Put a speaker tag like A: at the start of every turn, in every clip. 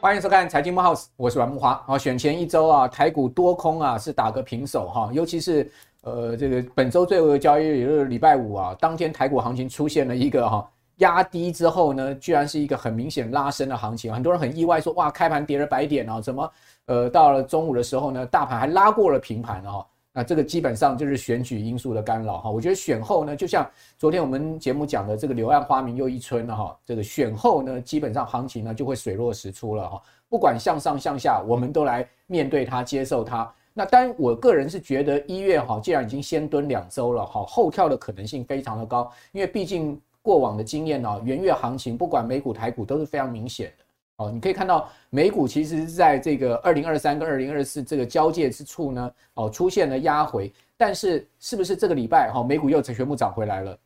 A: 欢迎收看财经慕 House，我是阮慕驊。好，选前一周啊，台股多空啊是打个平手哈，尤其是呃这个本周最后的交易日，也就是礼拜五啊，当天台股行情出现了一个哈压低之后呢，居然是一个很明显拉升的行情，很多人很意外说哇，开盘跌了百点啊，怎么？呃，到了中午的时候呢，大盘还拉过了平盘了哈。那这个基本上就是选举因素的干扰哈。我觉得选后呢，就像昨天我们节目讲的这个“柳暗花明又一村”了哈。这个选后呢，基本上行情呢就会水落石出了哈。不管向上向下，我们都来面对它，接受它。那当然，我个人是觉得一月哈，既然已经先蹲两周了哈，后跳的可能性非常的高，因为毕竟过往的经验呢，元月行情不管美股台股都是非常明显的。哦，你可以看到美股其实是在这个二零二三跟二零二四这个交界之处呢，哦，出现了压回，但是是不是这个礼拜哈，美股又全部涨回来了？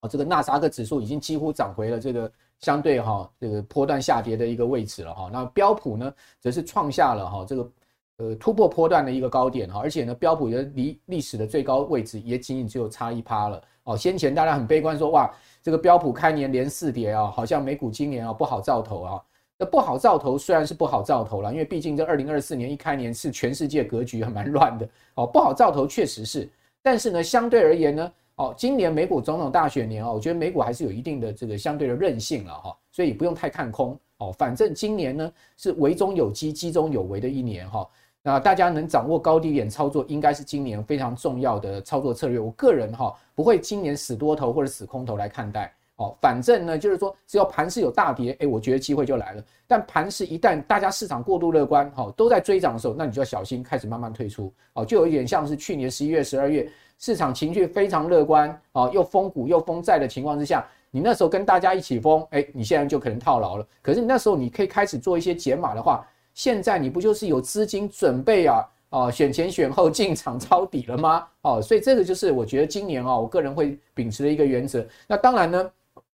A: 哦，这个纳斯达克指数已经几乎涨回了这个相对哈这个波段下跌的一个位置了哈。那标普呢，则是创下了哈这个呃突破波段的一个高点哈，而且呢，标普的离历史的最高位置也仅仅只有差一趴了。哦，先前大家很悲观说哇，这个标普开年连四跌啊，好像美股今年啊不好兆头啊。那不好兆头虽然是不好兆头了，因为毕竟这二零二四年一开年是全世界格局还蛮乱的哦，不好兆头确实是，但是呢，相对而言呢，哦，今年美股总统大选年哦，我觉得美股还是有一定的这个相对的韧性了哈，所以不用太看空哦，反正今年呢是危中有机，机中有为的一年哈，那大家能掌握高低点操作，应该是今年非常重要的操作策略。我个人哈不会今年死多头或者死空头来看待。哦，反正呢，就是说，只要盘势有大跌，哎，我觉得机会就来了。但盘势一旦大家市场过度乐观，哈，都在追涨的时候，那你就要小心，开始慢慢退出。哦，就有一点像是去年十一月、十二月，市场情绪非常乐观，哦，又疯股又疯债的情况之下，你那时候跟大家一起疯，哎，你现在就可能套牢了。可是你那时候你可以开始做一些减码的话，现在你不就是有资金准备啊？哦，选前选后进场抄底了吗？哦，所以这个就是我觉得今年啊，我个人会秉持的一个原则。那当然呢。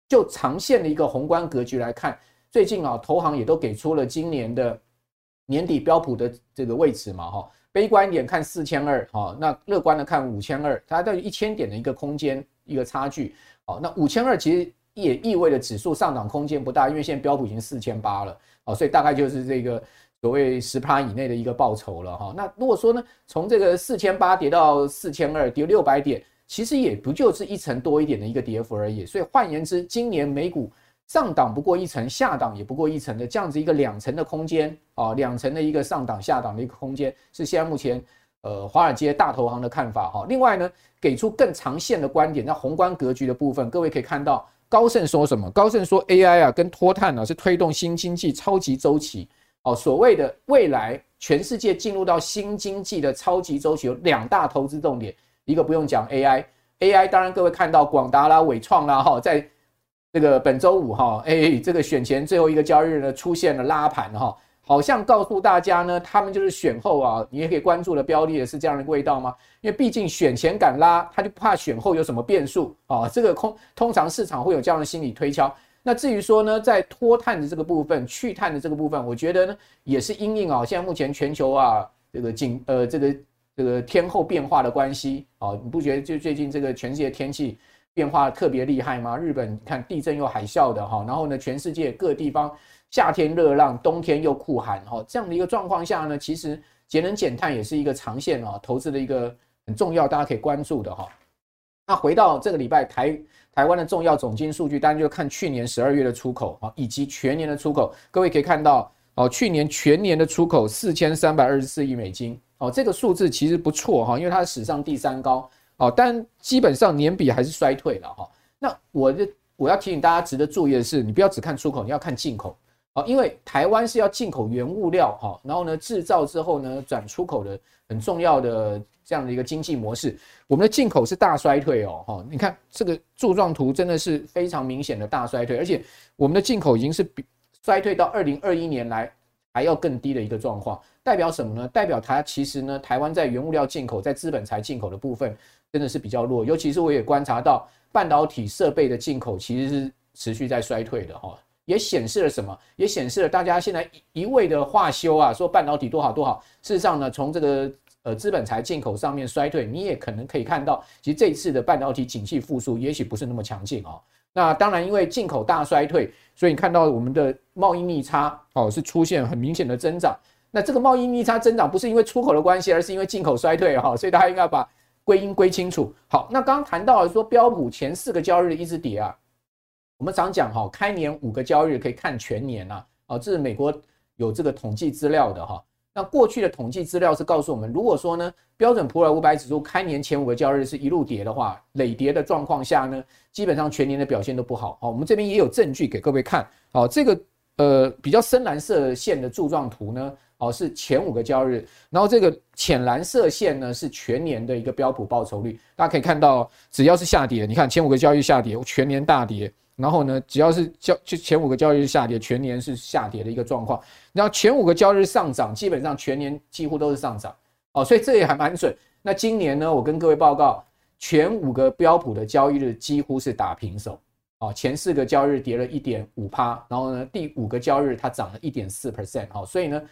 A: 就长线的一个宏观格局来看，最近啊，投行也都给出了今年的年底标普的这个位置嘛，哈，悲观一点看四千二，哈，那乐观的看五千二，它大概一千点的一个空间一个差距，好，那五千二其实也意味着指数上涨空间不大，因为现在标普已经四千八了，哦，所以大概就是这个所谓十趴以内的一个报酬了，哈，那如果说呢，从这个四千八跌到四千二，跌六百点。其实也不就是一层多一点的一个跌幅而已，所以换言之，今年美股上档不过一层，下档也不过一层的这样子一个两层的空间啊，两层的一个上档下档的一个空间，是现在目前呃华尔街大投行的看法哈。另外呢，给出更长线的观点，在宏观格局的部分，各位可以看到高盛说什么？高盛说 AI 啊跟脱碳啊是推动新经济超级周期哦，所谓的未来全世界进入到新经济的超级周期有两大投资重点。一个不用讲 AI，AI 当然各位看到广达啦、纬创啦哈，在这个本周五哈，哎，这个选前最后一个交易日呢出现了拉盘哈，好像告诉大家呢，他们就是选后啊，你也可以关注的标的也是这样的味道吗？因为毕竟选前敢拉，他就怕选后有什么变数啊。这个空通常市场会有这样的心理推敲。那至于说呢，在脱碳的这个部分、去碳的这个部分，我觉得呢也是因应啊，现在目前全球啊这个景呃这个。这个天候变化的关系啊，你不觉得就最近这个全世界天气变化特别厉害吗？日本看地震又海啸的哈，然后呢，全世界各地方夏天热浪，冬天又酷寒哈，这样的一个状况下呢，其实节能减碳也是一个长线啊投资的一个很重要，大家可以关注的哈。那回到这个礼拜台台湾的重要总金数据，当然就看去年十二月的出口啊，以及全年的出口，各位可以看到哦，去年全年的出口四千三百二十四亿美金。哦，这个数字其实不错哈，因为它是史上第三高哦，但基本上年比还是衰退了哈。那我的我要提醒大家，值得注意的是，你不要只看出口，你要看进口哦，因为台湾是要进口原物料哈，然后呢制造之后呢转出口的很重要的这样的一个经济模式，我们的进口是大衰退哦，哈，你看这个柱状图真的是非常明显的大衰退，而且我们的进口已经是比衰退到二零二一年来还要更低的一个状况，代表什么呢？代表它其实呢，台湾在原物料进口、在资本财进口的部分真的是比较弱，尤其是我也观察到半导体设备的进口其实是持续在衰退的哈。也显示了什么？也显示了大家现在一味的话修啊，说半导体多好多好。事实上呢，从这个呃资本财进口上面衰退，你也可能可以看到，其实这一次的半导体景气复苏也许不是那么强劲哦。那当然，因为进口大衰退，所以你看到我们的贸易逆差哦是出现很明显的增长。那这个贸易逆差增长不是因为出口的关系，而是因为进口衰退哈。所以大家应该把归因归清楚。好，那刚刚谈到了说标普前四个交易日一直跌啊。我们常讲哈，开年五个交易日可以看全年呐，啊，这是美国有这个统计资料的哈。那过去的统计资料是告诉我们，如果说呢，标准普尔五百指数开年前五个交易日是一路跌的话，累跌的状况下呢，基本上全年的表现都不好。好，我们这边也有证据给各位看。好，这个呃比较深蓝色线的柱状图呢，哦是前五个交易日，然后这个浅蓝色线呢是全年的一个标普报酬率。大家可以看到，只要是下跌，你看前五个交易日下跌，全年大跌。然后呢，只要是交就前五个交易日下跌，全年是下跌的一个状况。然后前五个交易日上涨，基本上全年几乎都是上涨哦，所以这也还蛮准。那今年呢，我跟各位报告，前五个标普的交易日几乎是打平手哦，前四个交易日跌了一点五趴，然后呢，第五个交易日它涨了一点四 percent 哦，所以呢。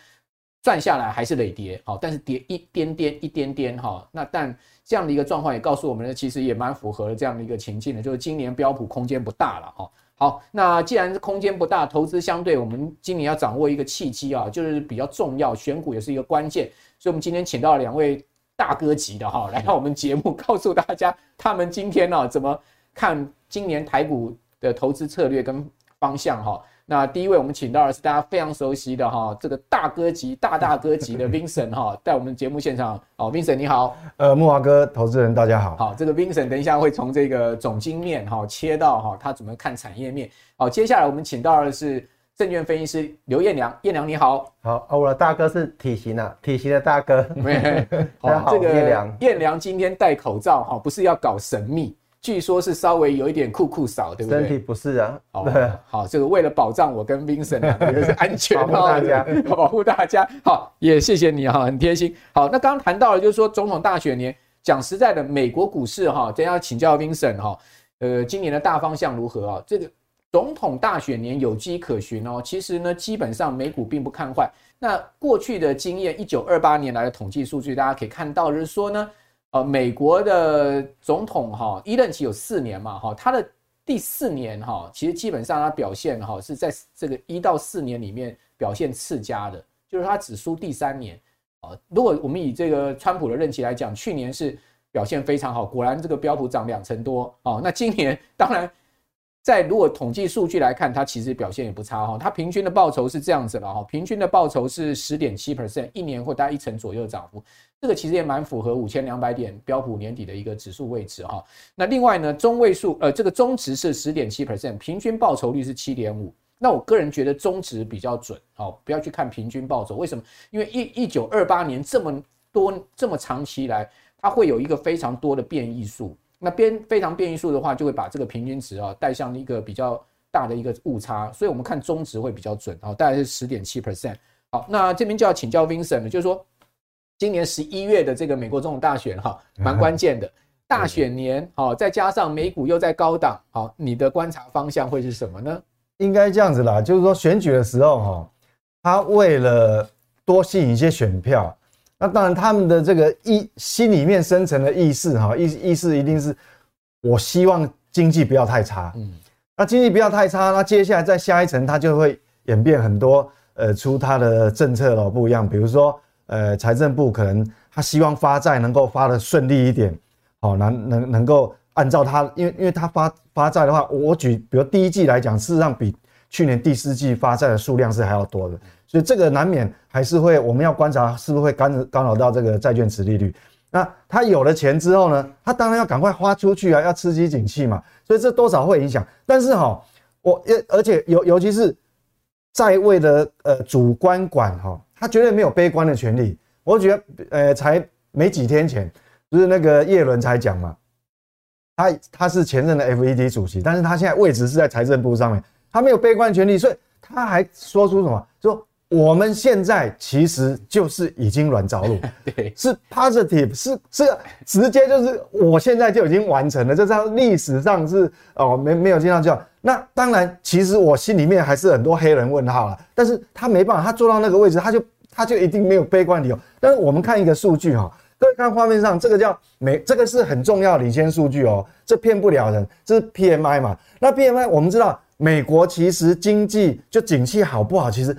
A: 算下来还是累跌，好，但是跌一点点一点点，哈，那但这样的一个状况也告诉我们呢，其实也蛮符合这样的一个情境的，就是今年标普空间不大了，哈，好，那既然空间不大，投资相对我们今年要掌握一个契机啊，就是比较重要，选股也是一个关键，所以我们今天请到了两位大哥级的哈，来到我们节目，告诉大家他们今天呢怎么看今年台股的投资策略跟方向哈。那第一位，我们请到的是大家非常熟悉的哈，这个大哥级、大大哥级的 Vincent 哈，在我们节目现场。哦，Vincent 你好。
B: 呃，木华哥，投资人大家好。
A: 好，这个 Vincent 等一下会从这个总经面哈切到哈，他怎么看产业面。好，接下来我们请到的是证券分析师刘彦良，彦良你好。
C: 好，我的大哥是体型啊，体型的大哥。
A: 好，这个彦良，彦良今天戴口罩哈，不是要搞神秘。据说是稍微有一点酷酷少，对不对？
C: 身体不适啊。
A: 好，好，这个为了保障我跟 Vincent 啊，也 是安全，
C: 保护大家，
A: 保护大家。好，也谢谢你哈，很贴心。好，那刚刚谈到了，就是说总统大选年，讲实在的，美国股市哈，等下要请教 Vincent 哈，呃，今年的大方向如何啊？这个总统大选年有迹可循哦。其实呢，基本上美股并不看坏。那过去的经验，一九二八年来的统计数据，大家可以看到，就是说呢。呃，美国的总统哈一任期有四年嘛哈，他的第四年哈，其实基本上他表现哈是在这个一到四年里面表现次佳的，就是他只输第三年啊。如果我们以这个川普的任期来讲，去年是表现非常好，果然这个标普涨两成多啊。那今年当然。在如果统计数据来看，它其实表现也不差哈。它平均的报酬是这样子了哈，平均的报酬是十点七 percent，一年或大概一成左右的涨幅。这个其实也蛮符合五千两百点标普年底的一个指数位置哈。那另外呢，中位数呃这个中值是十点七 percent，平均报酬率是七点五。那我个人觉得中值比较准，好，不要去看平均报酬。为什么？因为一一九二八年这么多这么长期来，它会有一个非常多的变异数。那边非常变异数的话，就会把这个平均值啊带向一个比较大的一个误差，所以我们看中值会比较准啊，大概是十点七 percent。好，那这边就要请教 Vincent 了，就是说今年十一月的这个美国总统大选哈，蛮关键的，大选年好，再加上美股又在高档，好，你的观察方向会是什么呢？
B: 应该这样子啦，就是说选举的时候哈，他为了多吸引一些选票。那当然，他们的这个意心里面深层的意识哈，意意识一定是，我希望经济不要太差。嗯，那经济不要太差，那接下来在下一层，它就会演变很多，呃，出它的政策咯不一样。比如说，呃，财政部可能他希望发债能够发的顺利一点，好，能能能够按照他，因为因为他发发债的话，我举比如第一季来讲，事实上比去年第四季发债的数量是还要多的。所以这个难免还是会，我们要观察是不是会干干扰到这个债券殖利率。那他有了钱之后呢，他当然要赶快花出去啊，要刺激景气嘛。所以这多少会影响。但是哈，我也而且尤尤其是在位的呃主观管哈，他绝对没有悲观的权利。我觉得呃才没几天前，就是那个叶伦才讲嘛，他他是前任的 FED 主席，但是他现在位置是在财政部上面，他没有悲观权利，所以他还说出什么？说我们现在其实就是已经软着陆，
A: 对，
B: 是 positive，是是直接就是我现在就已经完成了，这在历史上是哦没没有经常叫。那当然，其实我心里面还是很多黑人问号了，但是他没办法，他坐到那个位置，他就他就一定没有悲观理由。但是我们看一个数据哈，各位看画面上这个叫美，这个是很重要的领先数据哦，这骗不了人，这是 PMI 嘛？那 PMI 我们知道，美国其实经济就景气好不好，其实。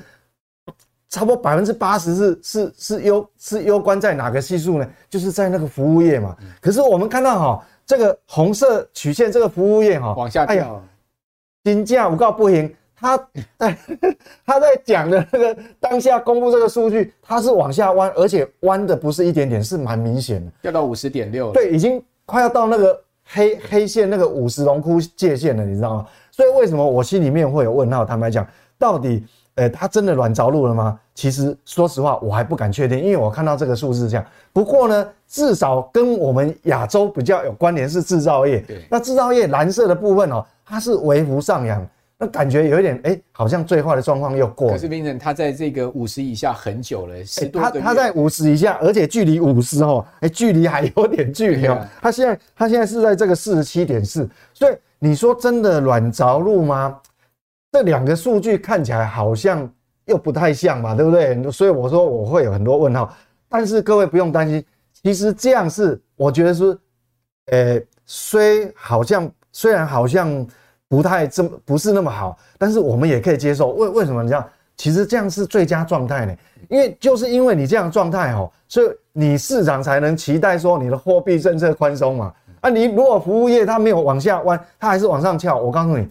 B: 差不多百分之八十是是是攸是攸关在哪个系数呢？就是在那个服务业嘛。可是我们看到哈，这个红色曲线，这个服务业哈
A: 往下掉，哎呀，
B: 金价我告不行，他 在他在讲的那个当下公布这个数据，它是往下弯，而且弯的不是一点点，是蛮明显的，
A: 掉到五十点六，
B: 对，已经快要到那个黑黑线那个五十荣枯界限了，你知道吗？所以为什么我心里面会有问号？坦白讲，到底？诶，它真的软着陆了吗？其实说实话，我还不敢确定，因为我看到这个数字这样。不过呢，至少跟我们亚洲比较有关联是制造业。对，那制造业蓝色的部分哦，它是微幅上扬，那感觉有一点诶，好像最坏的状况又过了。
A: 可是冰城，它在这个五十以下很久了，十多。
B: 它它在五十以下，而且距离五十哦，诶，距离还有点距离哦。它现在它现在是在这个四十七点四，所以你说真的软着陆吗？这两个数据看起来好像又不太像嘛，对不对？所以我说我会有很多问号。但是各位不用担心，其实这样是我觉得是，呃，虽好像虽然好像不太这么不是那么好，但是我们也可以接受。为为什么你这样？其实这样是最佳状态呢？因为就是因为你这样状态哦，所以你市场才能期待说你的货币政策宽松嘛。啊，你如果服务业它没有往下弯，它还是往上翘，我告诉你。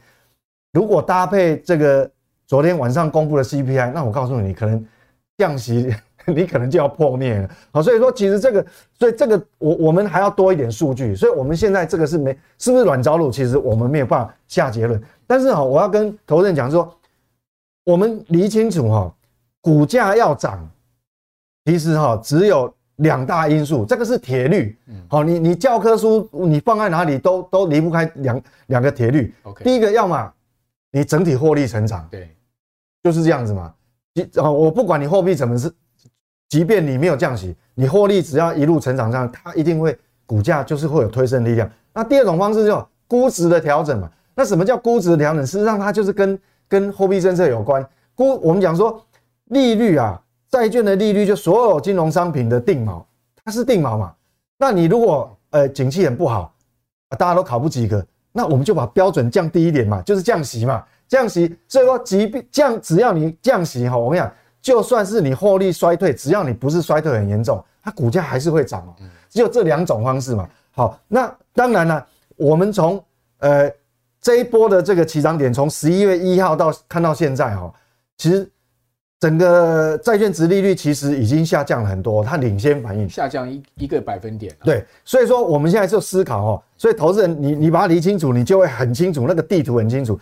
B: 如果搭配这个昨天晚上公布的 CPI，那我告诉你，可能降息，你可能就要破灭了。好，所以说其实这个，所以这个我我们还要多一点数据。所以我们现在这个是没是不是软着陆，其实我们没有办法下结论。但是哈，我要跟投资人讲说，我们理清楚哈，股价要涨，其实哈只有两大因素，这个是铁律。好，你你教科书你放在哪里都都离不开两两个铁律。OK，第一个要么。你整体获利成长，对，就是这样子嘛。你啊，我不管你货币怎么是，即便你没有降息，你获利只要一路成长上，它一定会股价就是会有推升力量。那第二种方式就估值的调整嘛。那什么叫估值的调整？事实上它就是跟跟货币政策有关。估我们讲说利率啊，债券的利率就所有金融商品的定锚，它是定锚嘛。那你如果呃景气很不好，大家都考不及格。那我们就把标准降低一点嘛，就是降息嘛，降息。所以说，即便降，只要你降息哈，我跟你讲，就算是你获利衰退，只要你不是衰退很严重，它股价还是会涨哦。只有这两种方式嘛。好，那当然了，我们从呃这一波的这个起涨点，从十一月一号到看到现在哈，其实。整个债券值利率其实已经下降了很多，它领先反应
A: 下降一一个百分点。
B: 对，所以说我们现在就思考哦，所以投资人你你把它理清楚，你就会很清楚那个地图很清楚。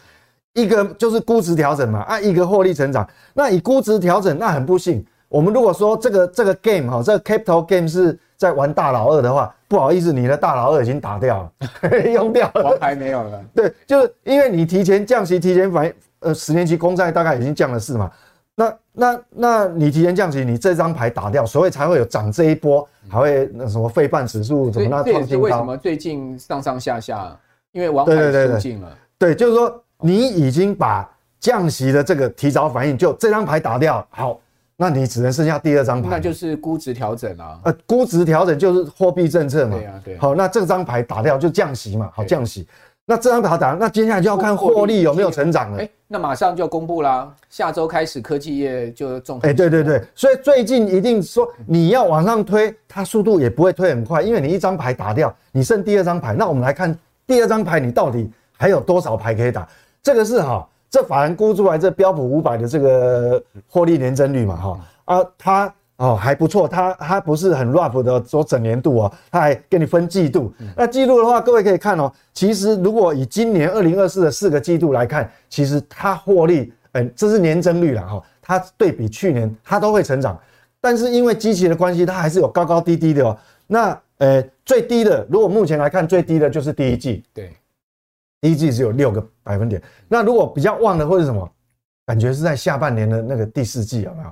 B: 一个就是估值调整嘛，啊，一个获利成长。那以估值调整，那很不幸，我们如果说这个这个 game 哈，这个 capital game 是在玩大老二的话，不好意思，你的大老二已经打掉了，用掉了，
A: 王牌没有了。
B: 对，就是因为你提前降息，提前反应，呃，十年期公债大概已经降了四嘛。那那那你提前降息，你这张牌打掉，所以才会有涨这一波，还会那什么费半指数怎么那创新高？
A: 为什么最近上上下下，因为王牌出尽了。
B: 对，就是说你已经把降息的这个提早反应，就这张牌打掉，好，那你只能剩下第二张牌，
A: 那就是估值调整啊。
B: 呃，估值调整就是货币政策嘛。
A: 对啊，对。
B: 好，那这张牌打掉就降息嘛，好降息。那这张牌打，那接下来就要看获利有没有成长了。
A: 哎，那马上就公布啦，下周开始科技业就重。
B: 哎，对对对，所以最近一定说你要往上推，它速度也不会推很快，因为你一张牌打掉，你剩第二张牌。那我们来看第二张牌，你到底还有多少牌可以打？这个是哈，这法人估出来这标普五百的这个获利年增率嘛，哈啊它。哦，还不错，它它不是很 rough 的说整年度哦，它还给你分季度。那季度的话，各位可以看哦，其实如果以今年二零二四的四个季度来看，其实它获利，嗯，这是年增率了哈，它对比去年它都会成长。但是因为基期的关系，它还是有高高低低的哦。那呃最低的，如果目前来看最低的就是第一季，
A: 对，
B: 第一季只有六个百分点。那如果比较旺的或者什么，感觉是在下半年的那个第四季有没有？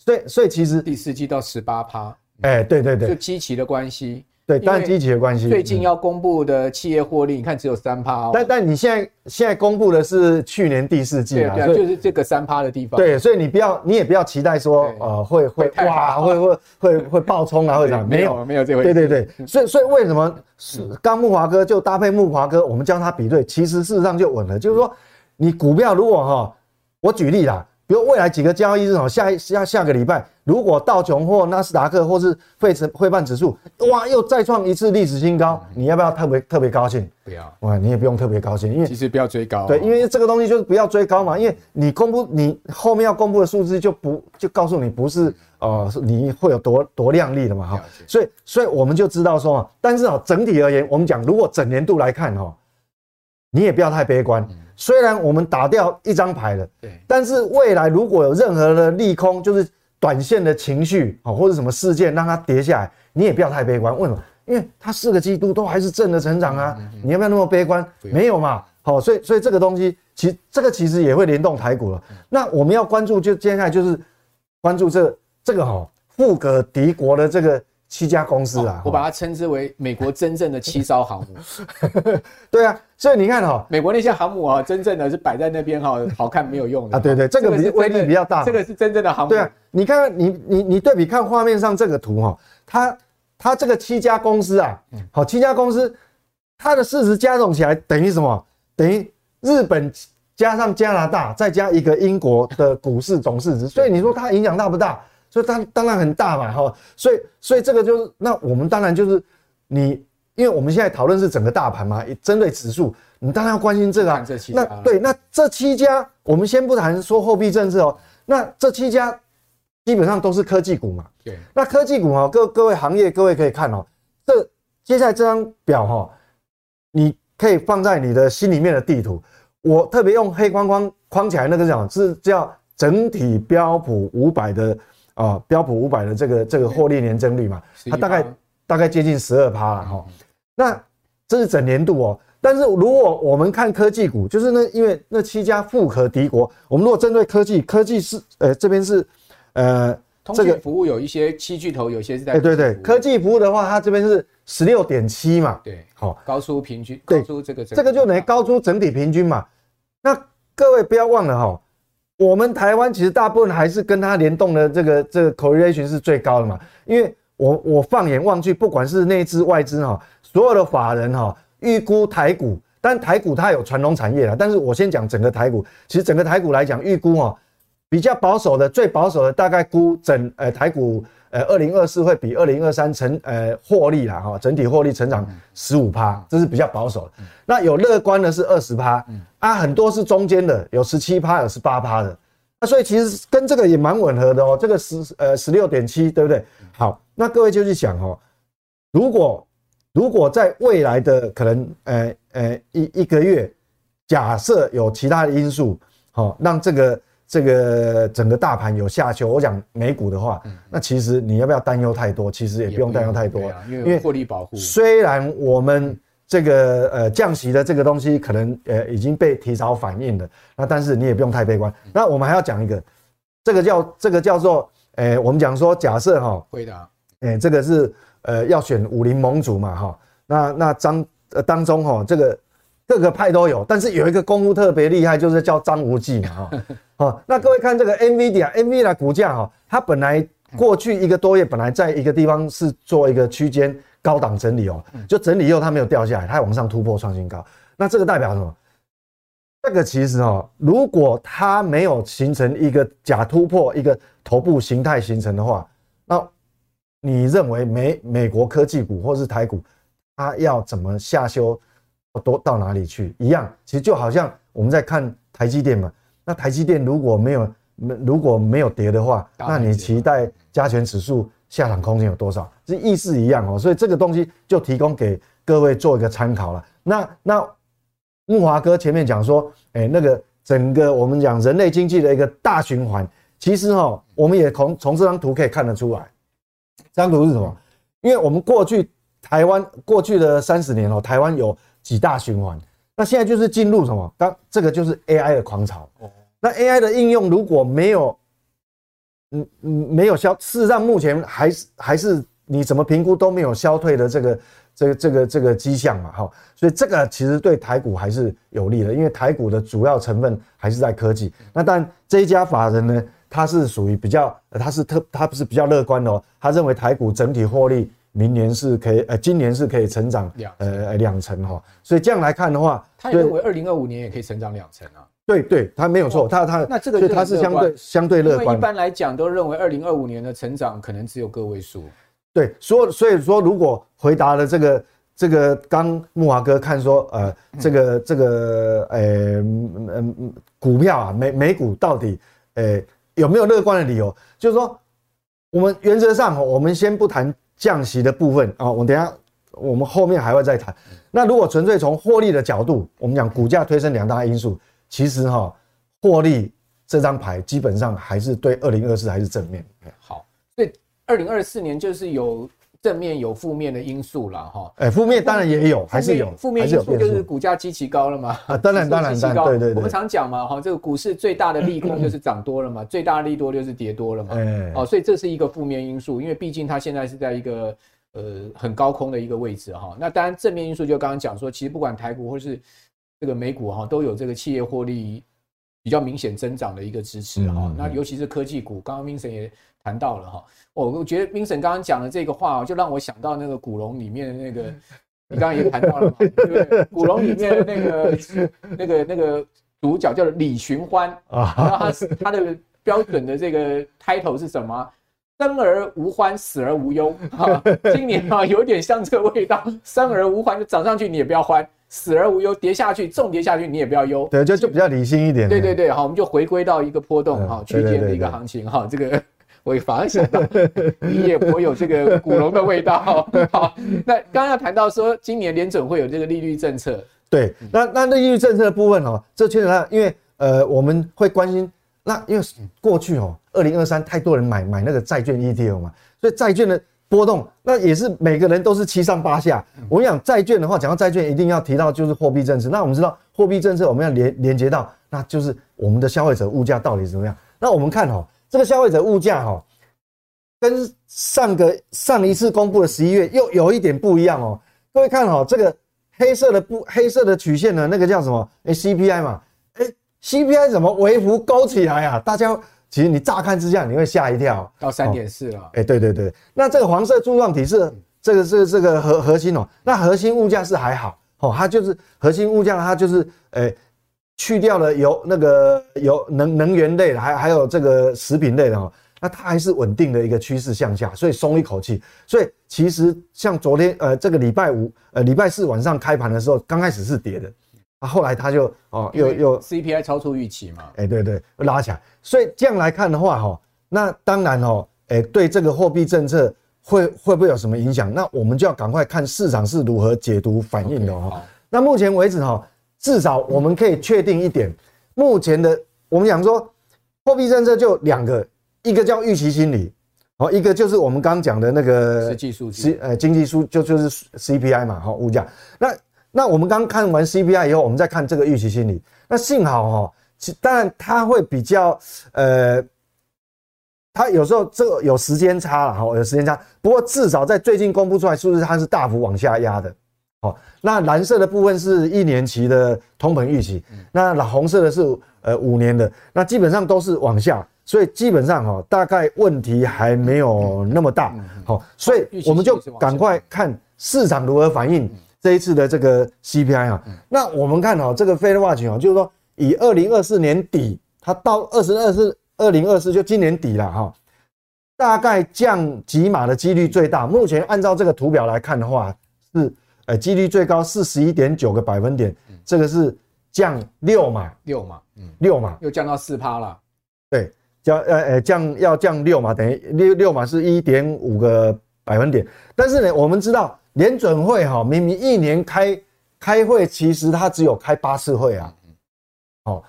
B: 哦，所以所以其实
A: 第四季到十八趴，
B: 哎，对对对，
A: 就基期的关系。
B: 对，当然基期的关系。
A: 最近要公布的企业获利，你看只有三趴哦。
B: 但但你现在现在公布的是去年第四季啊，
A: 就是这个三趴的地方。
B: 对，所以你不要，你也不要期待说，呃，会会哇，会会会会爆冲啊，或者
A: 没有没有这回事。
B: 对对对，所以所以为什么是刚木华哥就搭配木华哥，我们将他比对，其实事实上就稳了。就是说，你股票如果哈，我举例啦。比如未来几个交易日哦，下一下下个礼拜，如果道琼或纳斯达克或是费城费半指数，哇，又再创一次历史新高，你要不要特别特别高兴？
A: 不要，
B: 哇，你也不用特别高兴，因为
A: 其实不要追高。
B: 对，因为这个东西就是不要追高嘛，因为你公布你后面要公布的数字就不就告诉你不是呃你会有多多亮丽的嘛哈，所以所以我们就知道说，但是哦整体而言，我们讲如果整年度来看哈，你也不要太悲观。虽然我们打掉一张牌了，对，但是未来如果有任何的利空，就是短线的情绪啊，或者什么事件让它跌下来，你也不要太悲观。为什么？因为它四个季度都还是正的成长啊，你要不要那么悲观？没有嘛，好，所以所以这个东西，其这个其实也会联动台股了。那我们要关注，就接下来就是关注这这个哈富可敌国的这个。七家公司啊，
A: 我把它称之为美国真正的七艘航母。
B: 对啊，所以你看哈，
A: 美国那些航母啊，真正的是摆在那边哈，好看没有用的啊。
B: 对对，这个比威力比较大。
A: 这个是真正的航母。
B: 对啊，你看看你你你对比看画面上这个图哈，它它这个七家公司啊，好，七家公司它的市值加总起来等于什么？等于日本加上加拿大再加一个英国的股市总市值。所以你说它影响大不大？所以它当然很大嘛，哈，所以所以这个就是那我们当然就是你，因为我们现在讨论是整个大盘嘛，针对指数，你当然要关心这个啊。那对，那这七家我们先不谈说货币政策哦，那这七家基本上都是科技股嘛。对。那科技股哈，各各位行业各位可以看哦，这接下来这张表哈，你可以放在你的心里面的地图。我特别用黑框框框起来那个叫是叫整体标普五百的。啊，标普五百的这个这个获利年增率嘛，它大概大概接近十二趴了哈。那这是整年度哦。但是如果我们看科技股，就是那因为那七家富可敌国，我们如果针对科技，科技是呃这边是呃
A: 这个服务有一些七巨头，有些是在
B: 哎对对，科技服务的话，它这边是十六点七嘛，
A: 对，好高出平均，
B: 高
A: 出这个
B: 这个就等于高出整体平均嘛。那各位不要忘了哈。我们台湾其实大部分还是跟它联动的这个这个 correlation 是最高的嘛，因为我我放眼望去，不管是内资外资哈，所有的法人哈预估台股，但台股它有传统产业啦，但是我先讲整个台股，其实整个台股来讲预估哈，比较保守的最保守的大概估整呃台股。呃，二零二四会比二零二三成呃获利啦哈，整体获利成长十五趴，这是比较保守的。那有乐观的是二十趴，啊，很多是中间的，有十七趴，有十八趴的。那所以其实跟这个也蛮吻合的哦。这个十呃十六点七，对不对？好，那各位就去想哦，如果如果在未来的可能呃呃一一个月，假设有其他的因素，好让这个。这个整个大盘有下修，我讲美股的话，那其实你要不要担忧太多？其实也不用担忧太多，
A: 因为获利保护。
B: 虽然我们这个呃降息的这个东西可能呃已经被提早反映了，那但是你也不用太悲观。那我们还要讲一个，这个叫这个叫做呃我们讲说假设哈，
A: 回答，
B: 哎这个是呃要选武林盟主嘛哈，那那张呃当中哈这个。各个派都有，但是有一个功夫特别厉害，就是叫张无忌嘛，哈，好，那各位看这个 NVIDIA，NVIDIA 股价哈，它本来过去一个多月，本来在一个地方是做一个区间高档整理哦，就整理以后它没有掉下来，它还往上突破创新高，那这个代表什么？这个其实哈，如果它没有形成一个假突破，一个头部形态形成的话，那你认为美美国科技股或是台股，它要怎么下修？多到哪里去一样，其实就好像我们在看台积电嘛。那台积电如果没有没如果没有跌的话，那你期待加权指数下档空间有多少？这意思一样哦。所以这个东西就提供给各位做一个参考了。那那木华哥前面讲说，哎，那个整个我们讲人类经济的一个大循环，其实哈，我们也从从这张图可以看得出来，这张图是什么？因为我们过去台湾过去的三十年哦，台湾有几大循环，那现在就是进入什么？当这个就是 AI 的狂潮。那 AI 的应用如果没有，嗯嗯，没有消，事实上目前还是还是你怎么评估都没有消退的这个这个这个这个迹象嘛，哈，所以这个其实对台股还是有利的，因为台股的主要成分还是在科技。那但这一家法人呢？他是属于比较，他是特，他不是比较乐观的哦。他认为台股整体获利明年是可以，呃，今年是可以成长两，呃，两成哈。所以这样来看的话，
A: 他认为二零二五年也可以成长两成啊。
B: 对对，他没有错，他他
A: 那这个
B: 他是相对相对乐观。
A: 一般来讲都认为二零二五年的成长可能只有个位数。
B: 对，所以所以说如果回答了这个这个刚木华哥看说，呃，这个这个呃嗯嗯股票啊美美股到底呃。有没有乐观的理由？就是说，我们原则上，我们先不谈降息的部分啊。我等下，我们后面还会再谈。那如果纯粹从获利的角度，我们讲股价推升两大因素，其实哈，获利这张牌基本上还是对二零二四还是正面。
A: 好，所以二零二四年就是有。正面有负面的因素了哈，
B: 哎，负面当然也有，还是有
A: 负面因素，就是股价极其高了嘛。
B: 啊，当然 当然当然，对对对。
A: 我们常讲嘛，哈，这个股市最大的利空就是涨多了嘛，最大的利多就是跌多了嘛。哎，哦，所以这是一个负面因素，因为毕竟它现在是在一个呃很高空的一个位置哈。那当然正面因素就刚刚讲说，其实不管台股或是这个美股哈，都有这个企业获利比较明显增长的一个支持哈。那尤其是科技股，刚刚 Vincent 也谈到了哈。我我觉得 Vincent 刚刚讲的这个话，就让我想到那个古龙里面的那个，你刚刚也谈到了嘛，对不对？古龙里面的那个那个那个主角叫李寻欢啊，然后他他的标准的这个 title 是什么？生而无欢，死而无忧。哈，今年啊有点像这个味道，生而无欢就涨上去你也不要欢，死而无忧跌下去重跌下去你也不要忧。
B: 对，就就比较理性一点。
A: 对对对，好，我们就回归到一个波动哈区间的一个行情哈，这个。我反而想到，你也颇有这个古龙的味道。好，那刚刚要谈到说，今年联准会有这个利率政策。
B: 对，那那利率政策的部分哦，这确实它，因为呃，我们会关心，那因为过去哦，二零二三太多人买买那个债券 ETF 嘛，所以债券的波动，那也是每个人都是七上八下。我们讲债券的话，讲到债券，一定要提到就是货币政策。那我们知道货币政策，我们要连连接到，那就是我们的消费者物价到底怎么样？那我们看哦。这个消费者物价哈，跟上个上一次公布的十一月又有一点不一样哦。各位看哈，这个黑色的不黑色的曲线呢，那个叫什么？哎，CPI 嘛，哎，CPI 怎么微幅勾起来啊？大家其实你乍看之下你会吓一跳，
A: 到三点四了。
B: 哎，对对对，那这个黄色柱状体是这个是这个核核心哦。那核心物价是还好哦，它就是核心物价，它就是哎。去掉了油那个油能能源类的，还还有这个食品类的哈，那它还是稳定的一个趋势向下，所以松一口气。所以其实像昨天呃这个礼拜五呃礼拜四晚上开盘的时候，刚开始是跌的，啊后来它就哦又又
A: CPI 超出预期嘛，
B: 哎对对拉起来。所以这样来看的话哈，那当然哦，哎对这个货币政策会会不会有什么影响？那我们就要赶快看市场是如何解读反应的哈。那目前为止哈。至少我们可以确定一点，目前的我们讲说货币政策就两个，一个叫预期心理，哦，一个就是我们刚讲的那个
A: 实际数据，
B: 呃经济数就就是 CPI 嘛，哈物价。那那我们刚看完 CPI 以后，我们再看这个预期心理。那幸好哈，其当然它会比较呃，它有时候这个有时间差了哈，有时间差。不过至少在最近公布出来数字，它是大幅往下压的。好，那蓝色的部分是一年期的通膨预期，那老红色的是呃五年的，那基本上都是往下，所以基本上哈，大概问题还没有那么大。好，所以我们就赶快看市场如何反应这一次的这个 CPI 啊。那我们看哈，这个 Fed Watch 啊，就是说以二零二四年底，它到二十二四二零二四就今年底了哈，大概降几码的几率最大。目前按照这个图表来看的话是。呃，几率最高四十一点九个百分点，这个是降六码，
A: 六码，嗯，
B: 六码。
A: 又降到四趴了。
B: 对，降呃呃降要降六码，等于六六码是一点五个百分点。但是呢，我们知道联准会哈，明明一年开开会，其实它只有开八次会啊。哦，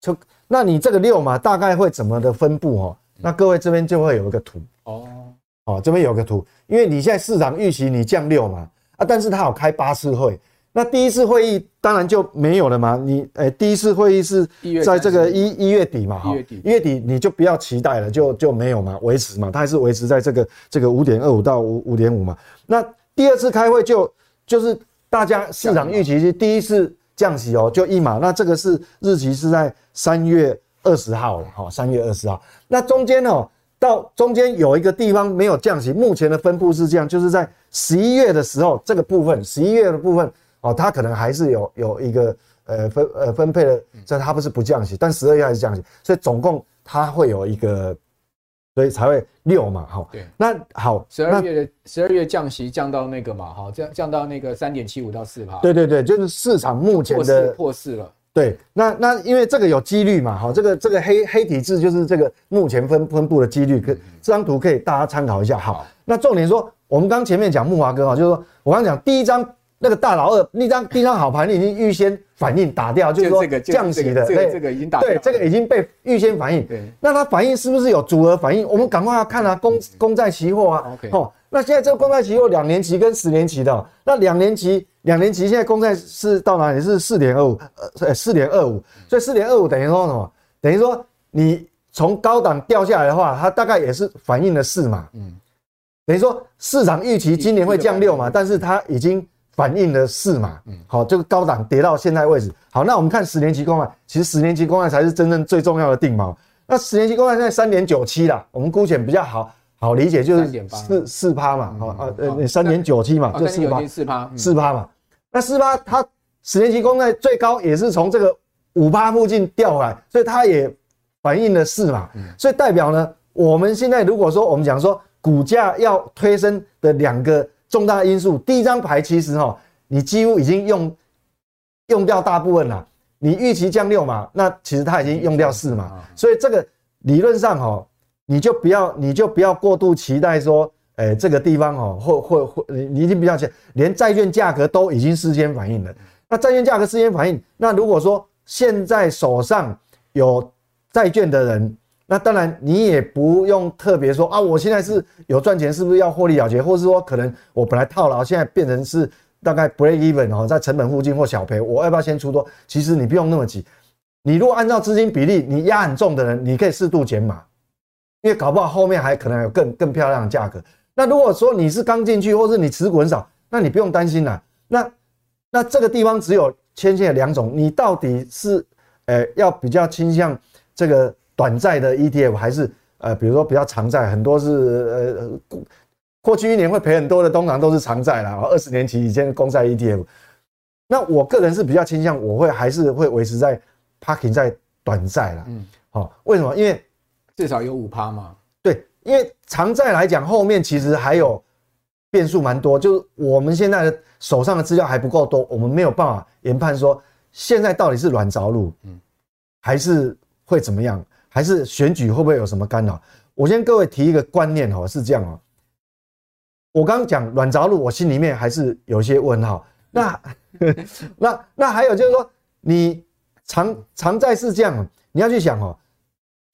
B: 就那你这个六码大概会怎么的分布哦？那各位这边就会有一个图。哦，哦这边有个图，因为你现在市场预期你降六嘛啊，但是他有开八次会。那第一次会议当然就没有了嘛？你诶、欸，第一次会议是在这个一一月底嘛？哈，一月底你就不要期待了，就就没有嘛，维持嘛，它还是维持在这个这个五点二五到五五点五嘛。那第二次开会就就是大家市场预期是第一次降息哦，就一码。那这个是日期是在三月二十号了，哈，三月二十号。那中间哦，到中间有一个地方没有降息，目前的分布是这样，就是在十一月的时候，这个部分十一月的部分。哦，它可能还是有有一个呃分呃分配的，这它不是不降息，但十二月还是降息，所以总共它会有一个，所以才会六嘛，哈。对。那好，
A: 十二月的十二月降息降到那个嘛，哈，降降到那个三点七五到四吧。
B: 对对对，就是市场目前的
A: 破四了。
B: 对，那那因为这个有几率嘛，哈，这个这个黑黑体字就是这个目前分分布的几率，可这张图可以大家参考一下。好，那重点说，我们刚前面讲木华哥啊，就是说我刚讲第一张。那个大老二那张第一张好盘，你已经预先反应打掉，就是说降息的，
A: 对，这个已经打掉，
B: 对，这个已经被预先反应。对，那它反应是不是有组合反应？我们赶快要看啊，公公债期货啊。哦，那现在这个公债期货两年期跟十年期的，那两年期两年期现在公债是到哪里？是四点二五，呃，四点二五。所以四点二五等于说什么？等于说你从高档掉下来的话，它大概也是反映了四嘛。嗯，等于说市场预期今年会降六嘛，但是它已经。反映了四嘛，嗯，好，这个高档跌到现在位置，好，那我们看十年期公债，其实十年期公债才是真正最重要的定锚。那十年期公债现在三点九七啦，我们姑且比较好好理解，就是四四趴嘛，好啊，呃，三点九七嘛，就四趴，四趴，四趴嘛。那四八它十年期公债最高也是从这个五八附近掉回来，所以它也反映了四嘛，所以代表呢，我们现在如果说我们讲说股价要推升的两个。重大因素，第一张牌其实哈，你几乎已经用用掉大部分了。你预期降六嘛，那其实它已经用掉四嘛，所以这个理论上哈，你就不要你就不要过度期待说，哎，这个地方哈或或或，你已经比较起连债券价格都已经事先反应了。那债券价格事先反应，那如果说现在手上有债券的人。那当然，你也不用特别说啊，我现在是有赚钱，是不是要获利了结，或是说可能我本来套牢，现在变成是大概 break even 哦，在成本附近或小赔，我要不要先出多？其实你不用那么急。你如果按照资金比例，你压很重的人，你可以适度减码，因为搞不好后面还可能有更更漂亮的价格。那如果说你是刚进去，或是你持股很少，那你不用担心啦。那那这个地方只有牵线两种，你到底是呃要比较倾向这个。短债的 ETF 还是呃，比如说比较长债，很多是呃过过去一年会赔很多的，通常都是长债啦，二十年期以前的公债 ETF。那我个人是比较倾向，我会还是会维持在 parking 在短债啦。嗯，好，为什么？因为
A: 至少有五趴嘛。
B: 对，因为长债来讲，后面其实还有变数蛮多，就是我们现在的手上的资料还不够多，我们没有办法研判说现在到底是软着陆，嗯，还是会怎么样。还是选举会不会有什么干扰？我先各位提一个观念哦，是这样哦。我刚刚讲软着陆，我心里面还是有些问号。那 那那还有就是说，你长长债是这样，你要去想哦。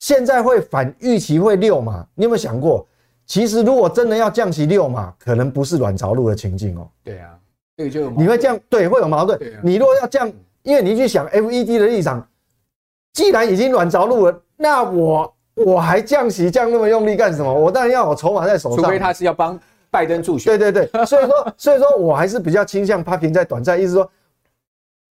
B: 现在会反预期会六嘛？你有没有想过？其实如果真的要降息六嘛，可能不是软着陆的情境哦。
A: 对啊，这个就
B: 你会这样，对，会有矛盾。你如果要降，因为你去想 FED 的立场，既然已经软着陆了。那我我还降息降那么用力干什么？我当然要有筹码在手上。
A: 除非他是要帮拜登助选。
B: 对对对，所以说 所以说我还是比较倾向 parking 在短债，意思说，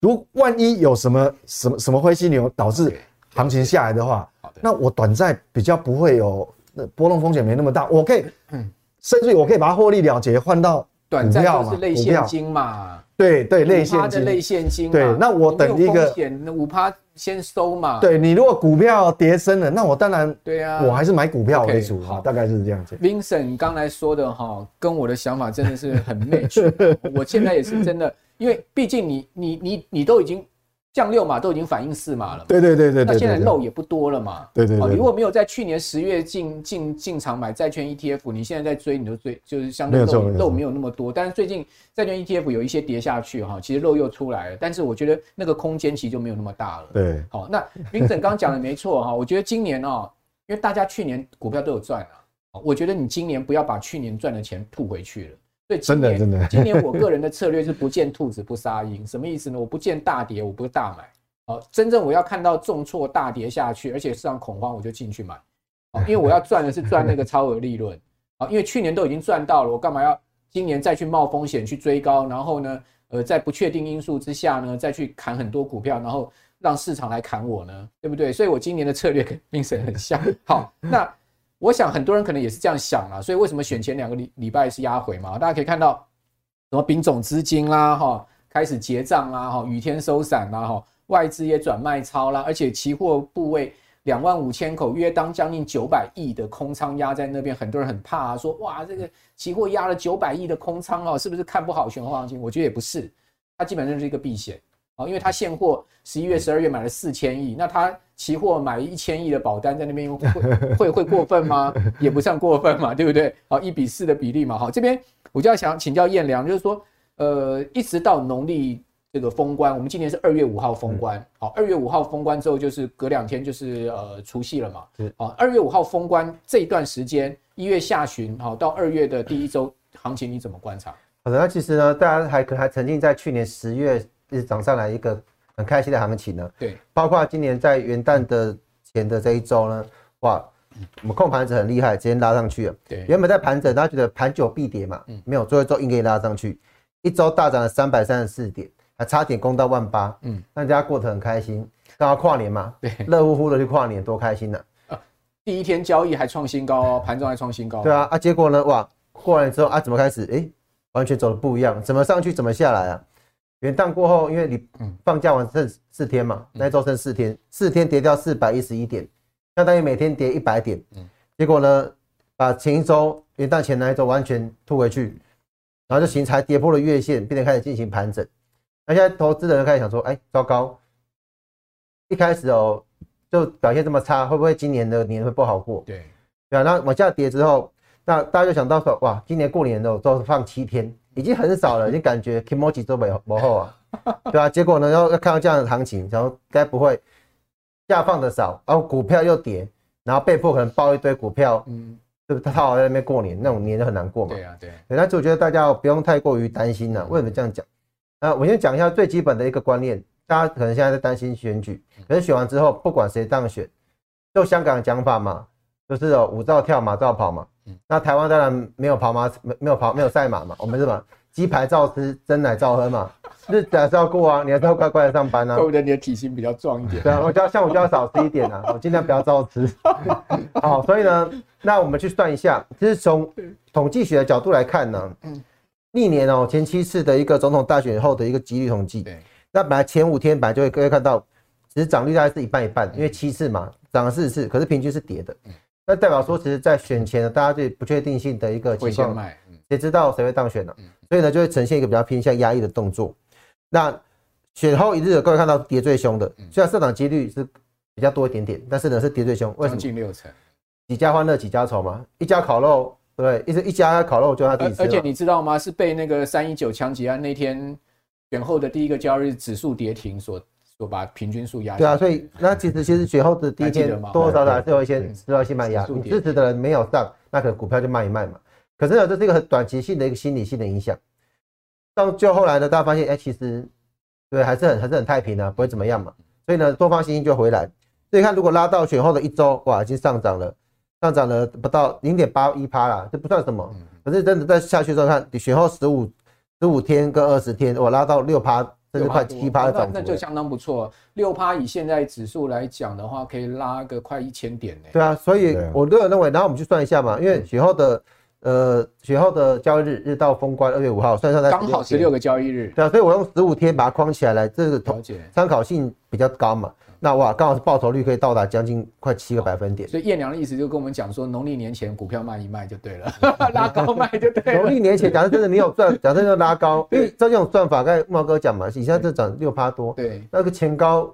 B: 如万一有什么什么什么灰犀牛导致行情下来的话，那我短债比较不会有波动风险没那么大，我可以，嗯甚至于我可以把它获利了结换到
A: 短债就是类现金嘛。
B: 对对，类现金，
A: 类现金。
B: 对，那我等一个
A: 那五趴先收嘛。
B: 对，你如果股票跌深了，那我当然对啊，我还是买股票为主。好，大概是这样子。
A: Vincent 刚才说的哈，跟我的想法真的是很 match。我现在也是真的，因为毕竟你你你你都已经降六码都已经反映四码了嘛，
B: 对对对对对，
A: 那现在漏也不多了嘛，
B: 对对对，
A: 你如果没有在去年十月进进进场买债券 ETF，你现在在追，你就追就是相对漏漏没有那么多，但是最近债券 ETF 有一些跌下去哈，其实漏又出来了，但是我觉得那个空间其实就没有那么大了。
B: 对，
A: 好，那 Vincent 刚刚讲的没错哈，我觉得今年哦，因为大家去年股票都有赚啊，我觉得你今年不要把去年赚的钱吐回去了。对，真的真的，今年我个人的策略是不见兔子不撒鹰，什么意思呢？我不见大跌，我不大买。哦，真正我要看到重挫大跌下去，而且市场恐慌，我就进去买。哦，因为我要赚的是赚那个超额利润。啊，因为去年都已经赚到了，我干嘛要今年再去冒风险去追高？然后呢，呃，在不确定因素之下呢，再去砍很多股票，然后让市场来砍我呢，对不对？所以我今年的策略跟 Vincent 很像。好，那。我想很多人可能也是这样想啊，所以为什么选前两个礼礼拜是压回嘛？大家可以看到什么丙种资金啦，哈，开始结账啦，哈，雨天收伞啦，哈，外资也转卖超啦，而且期货部位两万五千口，约当将近九百亿的空仓压在那边，很多人很怕啊，说哇，这个期货压了九百亿的空仓哦，是不是看不好选后行情？我觉得也不是，它基本上是一个避险啊。因为他现货十一月、十二月买了四千亿，那他期货买一千亿的保单在那边会 会会过分吗？也不算过分嘛，对不对？好，一比四的比例嘛，好，这边我就要想请教燕良，就是说，呃，一直到农历这个封关，我们今年是二月五号封关，好，二月五号封关之后就是隔两天就是呃除夕了嘛，好，二月五号封关这一段时间，一月下旬好到二月的第一周行情你怎么观察？
C: 好的，那其实呢，大家还可还沉浸在去年十月。是涨上来一个很开心的行情呢，
A: 对，
C: 包括今年在元旦的前的这一周呢，哇，我们控盘子很厉害，直接拉上去了。对，原本在盘整，大家觉得盘久必跌嘛，嗯，没有，最后一周硬给你拉上去，一周大涨了三百三十四点，还差点攻到万八，嗯，大家过得很开心，刚好跨年嘛，对，热乎乎的去跨年，多开心呐！啊，
A: 第一天交易还创新高哦，盘中还创新高，
C: 对啊，啊，结果呢，哇，过完之后啊，怎么开始？哎，完全走的不一样，怎么上去怎么下来啊？元旦过后，因为你放假完剩四天嘛，那一周剩四天，四天跌掉四百一十一点，相当于每天跌一百点。结果呢，把前一周元旦前那一周完全吐回去，然后就形成跌破了月线，并且开始进行盘整。那现在投资人开始想说，哎，糟糕，一开始哦就表现这么差，会不会今年的年会不好过？对，对啊。那往下跌之后，那大家就想到说，哇，今年过年的都放七天。已经很少了，已经感觉 kimochi 都没没后啊，对啊，结果呢，要要看到这样的行情，然后该不会下放的少，然后股票又跌，然后被迫可能爆一堆股票，嗯，对不对？套在那边过年，那种年就很难过嘛。对啊，对。但是我觉得大家不用太过于担心了。为什么这样讲？那我先讲一下最基本的一个观念，大家可能现在在担心选举，可是选完之后，不管谁当选，就香港的讲法嘛，就是哦舞照跳，马照跑嘛。那台湾当然没有跑马，没没有跑，没有赛马嘛。我们是什么？鸡排照吃，真奶照喝嘛。日子还是要过啊，你还是要乖乖的上班啊。怪不
A: 得你的体型比较壮一点。
C: 对啊，我就要像我就要少吃一点啊，我尽量不要照吃。好，所以呢，那我们去算一下，其实从统计学的角度来看呢，历年哦前七次的一个总统大选后的一个几率统计。对。那本来前五天本来就会各位看到，其实涨率大概是一半一半，因为七次嘛，涨了四次，可是平均是跌的。那代表说，其实，在选前呢，大家对不确定性的一个情况，谁知道谁会当选呢？所以呢，就会呈现一个比较偏向压抑的动作。那选后一日，各位看到跌最凶的，虽然上涨几率是比较多一点点，但是呢是跌最凶。为什么？
A: 近六成。
C: 几家欢乐几家愁嘛，一家烤肉，对，一直一家烤肉就他自己吃。
A: 而且你知道吗？是被那个三一九枪击案那天选后的第一个交易日指数跌停所。我把平均数压
C: 对啊，所以那其实其实选后的第一天多多少少还是有一些知道性卖压，你支持的人没有上，那可能股票就卖一卖嘛。可是呢，这是一个很短期性的一个心理性的影响。到就后来呢，大家发现，哎，其实对还是很还是很太平啊，不会怎么样嘛。所以呢，多方信心就回来。所以看，如果拉到选后的一周，哇，已经上涨了，上涨了不到零点八一趴了，这不算什么。可是真的再下去之后看，你选后十五十五天跟二十天，我拉到六趴。这是快七趴的涨幅，
A: 那就相当不错。六趴以现在指数来讲的话，可以拉个快一千点呢。
C: 对啊，所以我个人认为，然后我们去算一下嘛，因为雪后的呃雪后的交易日日到封关二月五号，算上它
A: 刚好十六个交易日。
C: 对啊，所以我用十五天把它框起来来，这个参考性比较高嘛。那哇，刚好是报酬率可以到达将近快七个百分点。
A: 所以燕良的意思就跟我们讲说，农历年前股票卖一卖就对了，拉高卖就对了。
C: 农历年前，假设真的你有赚，假设要拉高，因为照这种算法，刚才茂哥讲嘛，以前这涨六趴多，
A: 对，
C: 那个前高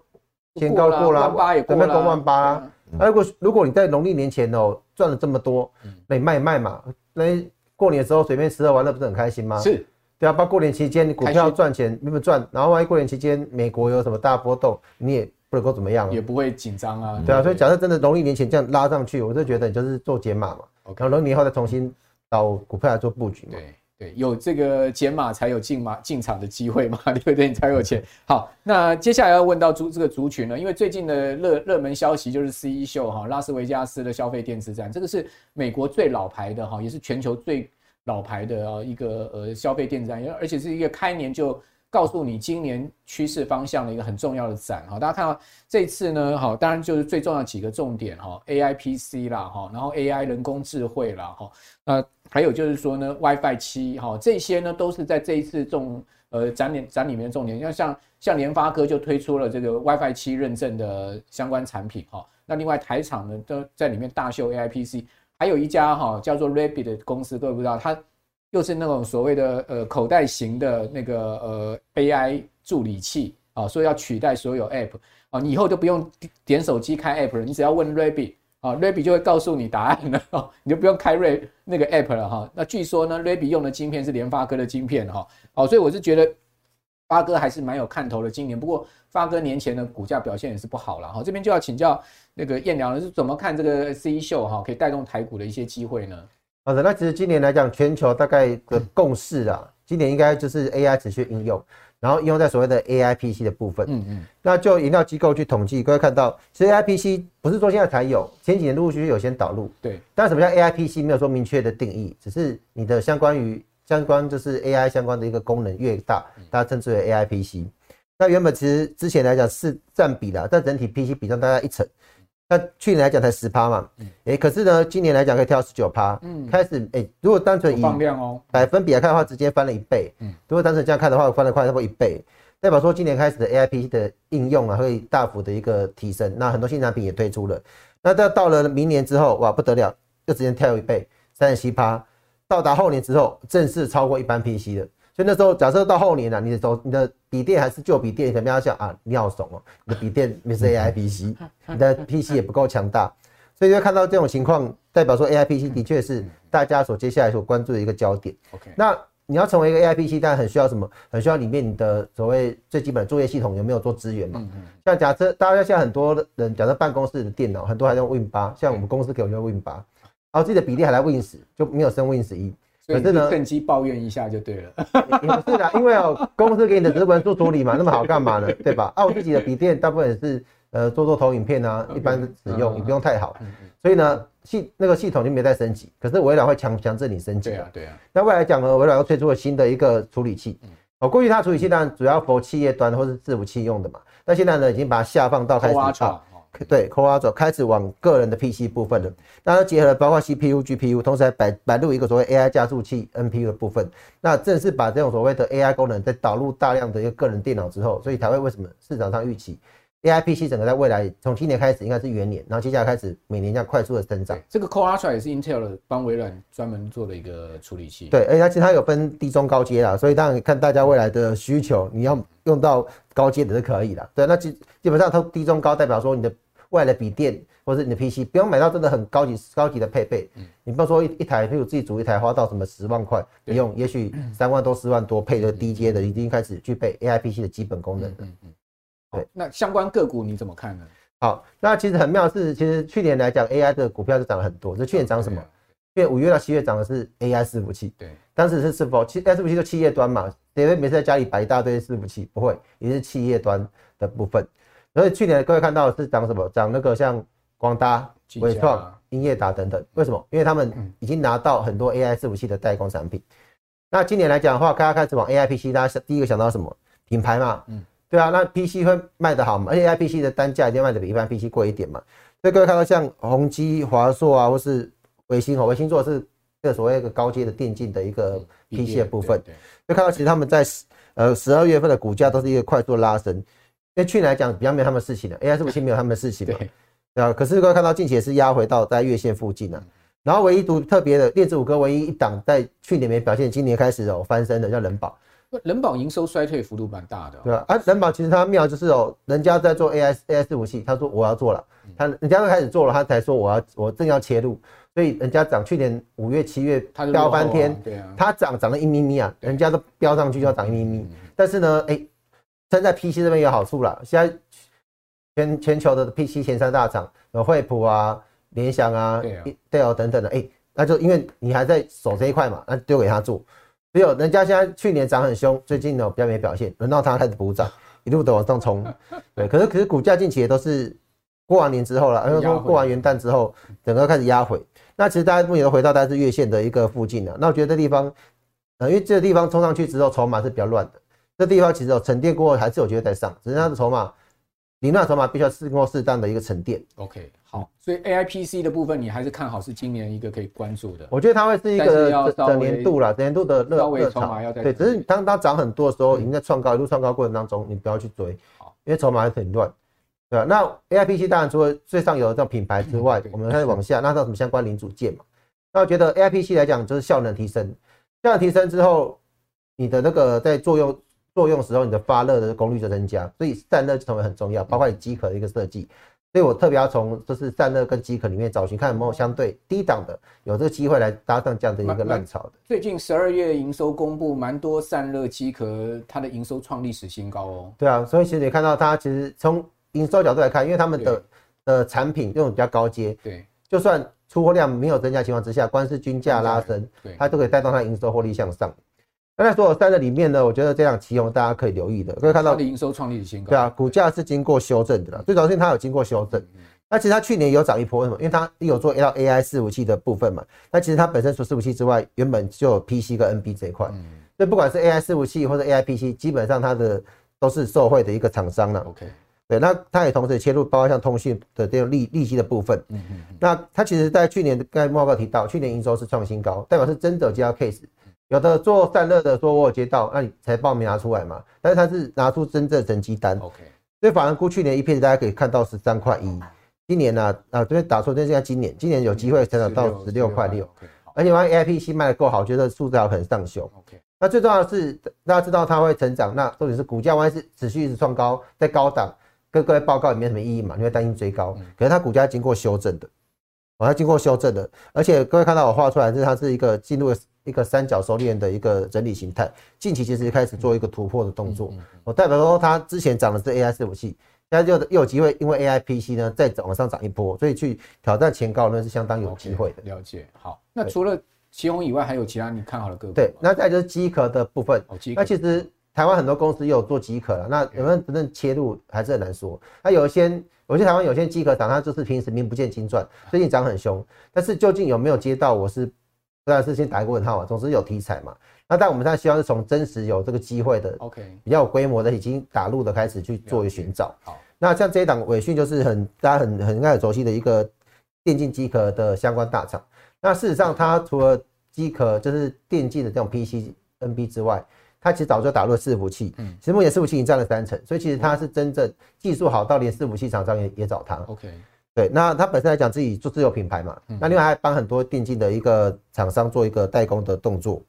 C: 前高过了，
A: 万八也过了，
C: 准备攻万八。那如果如果你在农历年前哦赚了这么多，那你卖一卖嘛，那过年的时候随便吃喝玩乐不是很开心吗？
A: 是。
C: 对啊，包括过年期间你股票赚钱，有没有赚？然后万一过年期间美国有什么大波动，你也不能够怎么样，
A: 也不会紧张啊。
C: 对啊，所以假设真的农历年前这样拉上去，我就觉得你就是做减码嘛。然后农历年后再重新找股票来做布局嘛。
A: 对对，有这个减码才有进码进场的机会嘛，对不对？你才有钱。好，那接下来要问到族这个族群呢，因为最近的热热门消息就是 CE 秀哈，拉斯维加斯的消费电子展，这个是美国最老牌的哈，也是全球最。老牌的啊一个呃消费电子展，而且是一个开年就告诉你今年趋势方向的一个很重要的展哈。大家看到这次呢，好，当然就是最重要的几个重点哈，AI PC 啦哈，然后 AI 人工智慧啦哈，那还有就是说呢，WiFi 七哈，这些呢都是在这一次重呃展里展里面的重点。像像像联发科就推出了这个 WiFi 七认证的相关产品哈，那另外台厂呢都在里面大秀 AI PC。还有一家哈叫做 Rabbit 的公司，各位不知道，它又是那种所谓的呃口袋型的那个呃 AI 助理器啊，所以要取代所有 App 啊，你以后都不用点手机开 App 了，你只要问 Rabbit 啊，Rabbit 就会告诉你答案了哦，你就不用开瑞那个 App 了哈。那据说呢，Rabbit 用的晶片是联发科的晶片哈，哦，所以我是觉得发哥还是蛮有看头的今年，不过发哥年前的股价表现也是不好了哈，这边就要请教。那个燕良了是怎么看这个 C 秀哈，可以带动台股的一些机会呢？
C: 好的，那其实今年来讲，全球大概的共识啊，今年应该就是 AI 持续应用，然后应用在所谓的 AI PC 的部分。嗯嗯。那就研调机构去统计，各位看到，其实 AI PC 不是说现在才有，前几年陆陆续续有先导入。对。但什么叫 AI PC？没有说明确的定义，只是你的相关于相关就是 AI 相关的一个功能越大，大家称之为 AI PC。那原本其实之前来讲是占比啦，但整体 PC 比上大概一成。那去年来讲才十趴嘛，哎、欸，可是呢，今年来讲可以跳十九趴，嗯，开始哎、欸，如果单纯以放量哦。百分比来看的话，直接翻了一倍，嗯，如果单纯这样看的话，翻了快差不多一倍，代表说今年开始的 AIP 的应用啊，会大幅的一个提升，那很多新产品也推出了，那到到了明年之后，哇，不得了，又直接跳一倍，三十七趴，到达后年之后，正式超过一般 PC 的。所以那时候，假设到后年了、啊，你的手、你的笔电还是旧笔电，你可能要想啊，你好怂哦，你的笔电没是 AI PC，你的 PC 也不够强大，所以就看到这种情况，代表说 AI PC 的确是大家所接下来所关注的一个焦点。OK，那你要成为一个 AI PC，当然很需要什么？很需要里面你的所谓最基本的作业系统有没有做支援嘛？像假设大家现在很多人假设办公室的电脑很多还用 Win 八，像我们公司给我用 Win 八，然后自己的比例还在 Win 十，就没有升 Win 十一。可是呢，趁机抱怨一下就对了。也不是的，因为哦，公司给你的只是文书处理嘛，那么好干嘛呢？对吧？啊，我自己的笔电大部分是呃做做投影片啊，一般使用也不用太好。所以呢，系那个系统就没再升级。可是微软会强强制你升级。对啊，对啊。那未来讲呢，微软又推出了新的一个处理器。哦，过去它处理器当然主要 for 企业端或是伺服器用的嘛，那现在呢，已经把它下放到开始。对，Core 开始往个人的 PC 部分了，那它结合了包括 CPU、GPU，同时还摆摆入一个所谓 AI 加速器 NPU 的部分，那正是把这种所谓的 AI 功能在导入大量的一个个人电脑之后，所以才会为什么市场上预期 AI PC 整个在未来从今年开始应该是元年，然后接下来开始每年这样快速的增长。
A: 这个 Core Ultra 也是 Intel 帮微软专门做的一个处理器。
C: 对，而且它其实它有分低中高阶啦，所以当然看大家未来的需求，你要用到高阶的是可以的。对，那基基本上它低中高代表说你的。外来笔电或者是你的 PC，不用买到真的很高级高级的配备。嗯，你不要说一一台，譬如自己组一台花到什么十万块，不用，也许三万多四万多配的低阶的，已经开始具备 AI PC 的基本功能了。嗯嗯，
A: 对。那相关个股你怎么看呢？
C: 好，那其实很妙是，其实去年来讲 AI 的股票就涨了很多。这去年涨什么？因为五月到七月涨的是 AI 伺服器。对，当时是是否企 AI 伺服器就企业端嘛？谁会每次在家里摆一大堆伺服器？不会，也是企业端的部分。所以去年各位看到是涨什么？涨那个像光达、伟创、英业达等等。为什么？因为他们已经拿到很多 AI 伺服器的代工产品。那今年来讲的话，大家开始往 AI PC，大家第一个想到什么？品牌嘛。嗯。对啊，那 PC 会卖得好嘛？而且 AI PC 的单价一定卖得比一般 PC 贵一点嘛。所以各位看到像宏基、华硕啊，或是微星哦，微星做的是这个所谓一个高阶的电竞的一个 PC 的部分。就看到其实他们在呃十二月份的股价都是一个快速拉升。因为去年来讲比较没有他们的事情的，AI 伺服器没有他们的事情嘛，
A: 对
C: 对啊。可是各位看到近期也是压回到在月线附近了，然后唯一独特别的电子五哥唯一一档在去年没表现，今年开始有翻身的叫人保。
A: 人保营收衰退幅度蛮大的，
C: 对吧？啊，人保其实它妙就是哦，人家在做 AI AI 伺服器，他说我要做了，他人家都开始做了，他才说我要我正要切入，所以人家涨去年五月七月飙翻天，对啊，它涨涨了一咪咪啊，人家都飙上去就要涨一咪咪，但是呢，哎，现在 PC 这边有好处了，现在全全球的 PC 前三大厂有惠普啊、联想啊、Dell 等等的，哎，那就因为你还在守这一块嘛，那丢给他做。只有，人家现在去年涨很凶，最近呢比较没表现，轮到他开始补涨，一路的往上冲。对，可是可是股价近期也都是过完年之后了，然后说过完元旦之后，整个开始压回。那其实大家目前都回到大概是月线的一个附近了。那我觉得这地方，呃，因为这个地方冲上去之后，筹码是比较乱的。这地方其实有沉淀过后，还是有机会再上，只是它的筹码。你那筹码必须要经过适当的一个沉淀。
A: OK，好，所以 AIPC 的部分你还是看好是今年一个可以关注的。
C: 我觉得它会是一个整年度啦，整年度的热热潮。对，只是当它涨很多的时候，已经在创高，一路创高过程当中，你不要去追，好，因为筹码还是很乱，对吧？那 AIPC 当然除了最上游的这种品牌之外，我们开始往下，那到什么相关零组件嘛？那我觉得 AIPC 来讲就是效能提升，效能提升之后，你的那个在作用。作用时候，你的发热的功率就增加，所以散热就成为很重要，包括你机壳的一个设计。所以我特别要从就是散热跟机壳里面找寻，看有没有相对低档的，有这个机会来搭上这样的一个浪潮的。
A: 最近十二月营收公布，蛮多散热机壳，它的营收创历史新高哦。
C: 对啊，所以其实你看到它其实从营收角度来看，因为他们的的产品这种比较高阶，对，就算出货量没有增加情况之下，光是均价拉升，对，它都可以带动它营收获利向上。那在所有三的里面呢，我觉得这档奇鋐大家可以留意的，可以看到
A: 它的营收创历史新高。
C: 对啊，股价是经过修正的啦，最主要是它有经过修正。那其实它去年有涨一波，为什么？因为它有做 L AI 伺服器的部分嘛。那其实它本身除伺服器之外，原本就有 PC 跟 NB 这一块。所以不管是 AI 伺服器或者 AI PC，基本上它的都是受惠的一个厂商了。OK，对，那它也同时切入包括像通讯的这种利利息的部分。嗯嗯。那它其实在去年刚才莫哥提到，去年营收是创新高，代表是真的有接到 case。有的做散热的说，我有接到，那你财报没拿出来嘛？但是他是拿出真正成绩单。OK，所以反而估去年一片子大家可以看到十三块一，今年呢啊，这边打错，这是在今年，今年有机会成长到十六块六，而且万一 AIPC 卖的够好，觉得数字还很上修。OK，那最重要的是大家知道它会成长，那重点是股价万一是持续一直创高，在高档，跟各位报告也没什么意义嘛，你会担心追高，可是它股价经过修正的，哦，它经过修正的，而且各位看到我画出来，是它是一个进入。一个三角收敛的一个整理形态，近期其实开始做一个突破的动作。我代表说，它之前涨的是 AI 伺服器，现在就又有机会，因为 AI PC 呢再往上涨一波，所以去挑战前高呢是相当有机会的。
A: 了解。好，那除了奇宏以外，还有其他你看好的个股？
C: 对，那再就是机壳的部分。哦，那其实台湾很多公司也有做机壳了，那有没有真正切入还是很难说。那有一些，有些台湾有些机壳厂，它就是平时名不见经传，最近涨很凶，但是究竟有没有接到，我是。虽然是先打一个问号啊，总之有题材嘛。那但我们现在希望是从真实有这个机会的，OK，比较有规模的，已经打入的开始去做一个寻找。好，那像这一档纬讯就是很大家很很应该很熟悉的一个电竞机壳的相关大厂。那事实上，它除了机壳就是电竞的这种 PC、NB 之外，它其实早就打入了伺服器。嗯，其实目前伺服器已经占了三成，所以其实它是真正技术好到连伺服器厂商也也找它。OK。对，那他本身来讲自己做自有品牌嘛，那另外还帮很多电竞的一个厂商做一个代工的动作。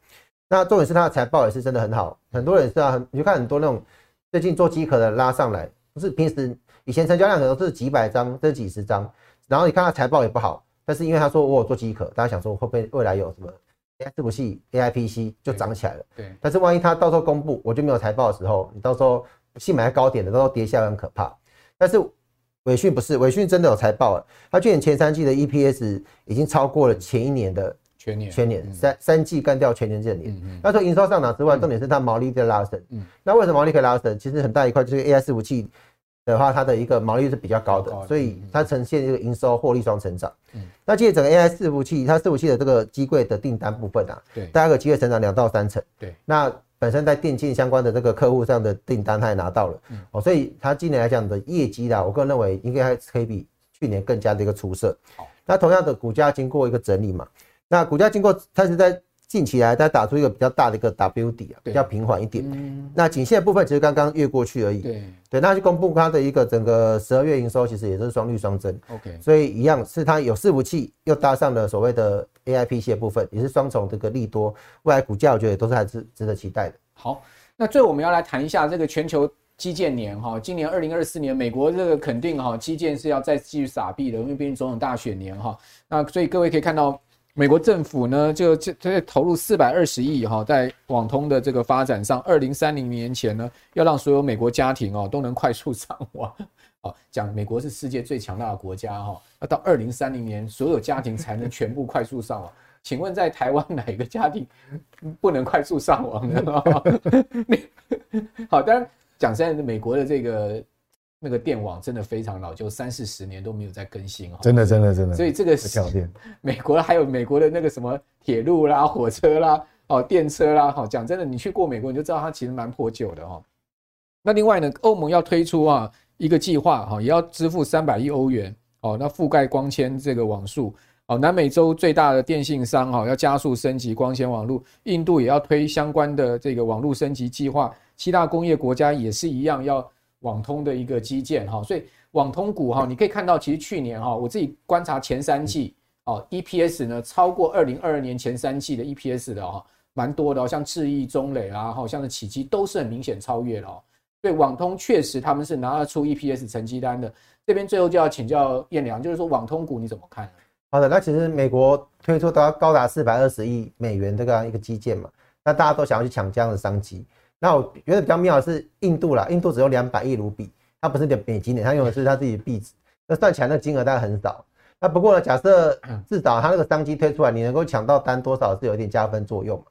C: 那重点是他的财报也是真的很好，很多人是啊，你就看很多那种最近做机壳的拉上来，不是平时以前成交量可能是几百张，甚至几十张，然后你看他财报也不好，但是因为他说我有做机壳，大家想说会不会未来有什么 AI 伺服器 AIPC 就涨起来了？对。但是万一他到时候公布我就没有财报的时候，你到时候新买在高点的，到时候跌下来很可怕。但是。纬讯不是，伟讯真的有财报了。它去年前三季的 EPS 已经超过了前一年的全年，全年三三季干掉全年这年。那说营收上涨之外，重点是它毛利在拉升。那为什么毛利可以拉升？其实很大一块就是 AI 伺服器的话，它的一个毛利是比较高的，所以它呈现一个营收获利双成长。那借整个 AI 伺服器，它伺服器的这个机柜的订单部分啊，对，大概有机会成长两到三成。对，那。本身在电竞相关的这个客户上的订单，他也拿到了，哦，所以他今年来讲的业绩啦，我个人认为应该还可以比去年更加的一个出色。好，那同样的股价经过一个整理嘛，那股价经过它是在近期来它打出一个比较大的一个 W 底啊，比较平缓一点。嗯、那颈线的部分其实刚刚越过去而已。对对，那就公布它的一个整个十二月营收，其实也是双绿双增。OK，所以一样是它有伺服器，又搭上了所谓的 AIPC 的部分，也是双重这个利多。未来股价我觉得也都是还是值得期待的。
A: 好，那最后我们要来谈一下这个全球基建年哈，今年二零二四年，美国这个肯定哈基建是要再继续撒币的，因为毕竟总统大选年哈。那所以各位可以看到。美国政府呢，就这这投入四百二十亿哈，在网通的这个发展上，二零三零年前呢，要让所有美国家庭哦都能快速上网。哦，讲美国是世界最强大的国家哈，要到二零三零年，所有家庭才能全部快速上网。请问在台湾哪个家庭不能快速上网呢？好，当然讲现在美国的这个。那个电网真的非常老，旧三四十年都没有再更新哦。
B: 真的，真的，真的。
A: 所以这个是 美国还有美国的那个什么铁路啦、火车啦、哦电车啦，哈，讲真的，你去过美国你就知道它其实蛮破旧的哈。那另外呢，欧盟要推出啊一个计划哈，也要支付三百亿欧元哦，那覆盖光纤这个网速哦。南美洲最大的电信商哈要加速升级光纤网络，印度也要推相关的这个网络升级计划，七大工业国家也是一样要。网通的一个基建哈，所以网通股哈，你可以看到，其实去年哈，我自己观察前三季哦，EPS 呢超过二零二二年前三季的 EPS 的哈，蛮多的，像智易、中磊啊，好像是启碁都是很明显超越的哦。所以网通确实他们是拿得出 EPS 成绩单的。这边最后就要请教彦良，就是说网通股你怎么看？
C: 好的，那其实美国推出到高达四百二十亿美元这个一个基建嘛，那大家都想要去抢这样的商机。那我觉得比较妙的是印度啦，印度只有两百亿卢比，它不是点美金的，它用的是它自己的币值，那算起来那金额大概很少。那不过呢，假设至少它那个商机推出来，你能够抢到单多少是有一点加分作用嘛。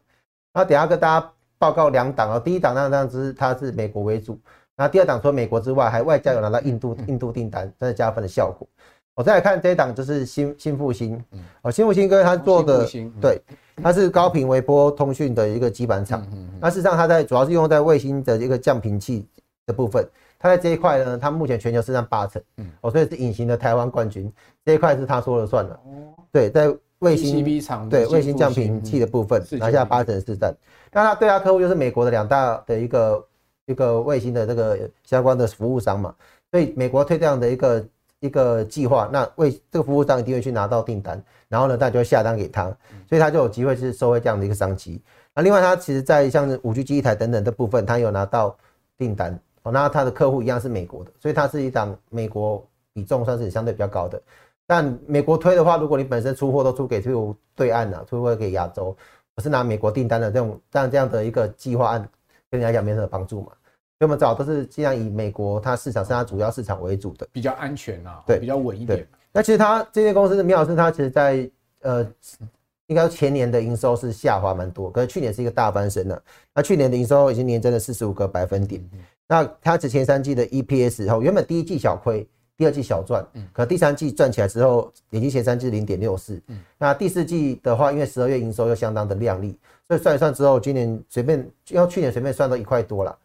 C: 那等下跟大家报告两档哦，第一档那当然是它是美国为主，那第二档除了美国之外，还外加有拿到印度印度订单，真的加分的效果。我再来看这一档就是新新复兴，哦，新复兴跟他做的对。它是高频微波通讯的一个基板厂，那事实上它在主要是用在卫星的一个降频器的部分。它在这一块呢，它目前全球市占八成，嗯哦，所以是隐形的台湾冠军。这一块是他说了算的，对，在卫星对卫星降频器的部分拿下八成市占。那他对他客户就是美国的两大的一个一个卫星的这个相关的服务商嘛，所以美国推这样的一个。一个计划，那为这个服务商一定会去拿到订单，然后呢，大家就会下单给他，所以他就有机会是收回这样的一个商机。那另外，他其实在像五 G 机一台等等的部分，他有拿到订单哦。那他的客户一样是美国的，所以他是一档美国比重算是相对比较高的。但美国推的话，如果你本身出货都出给这对岸啊，出货给亚洲，不是拿美国订单的这种，像这样的一个计划案，对你来讲没什么帮助嘛。所以我们找都是尽量以美国它市场是它主要市场为主的，
A: 比较安全啊，对，比较稳一点。
C: 那其实它这些公司的妙是它其实在呃，应该前年的营收是下滑蛮多，可是去年是一个大翻身了。那去年的营收已经年增了四十五个百分点。那它之前三季的 EPS 后，原本第一季小亏，第二季小赚，可第三季赚起来之后，已经前三季零点六四。那第四季的话，因为十二月营收又相当的亮丽，所以算一算之后，今年随便要去年随便算都一块多了。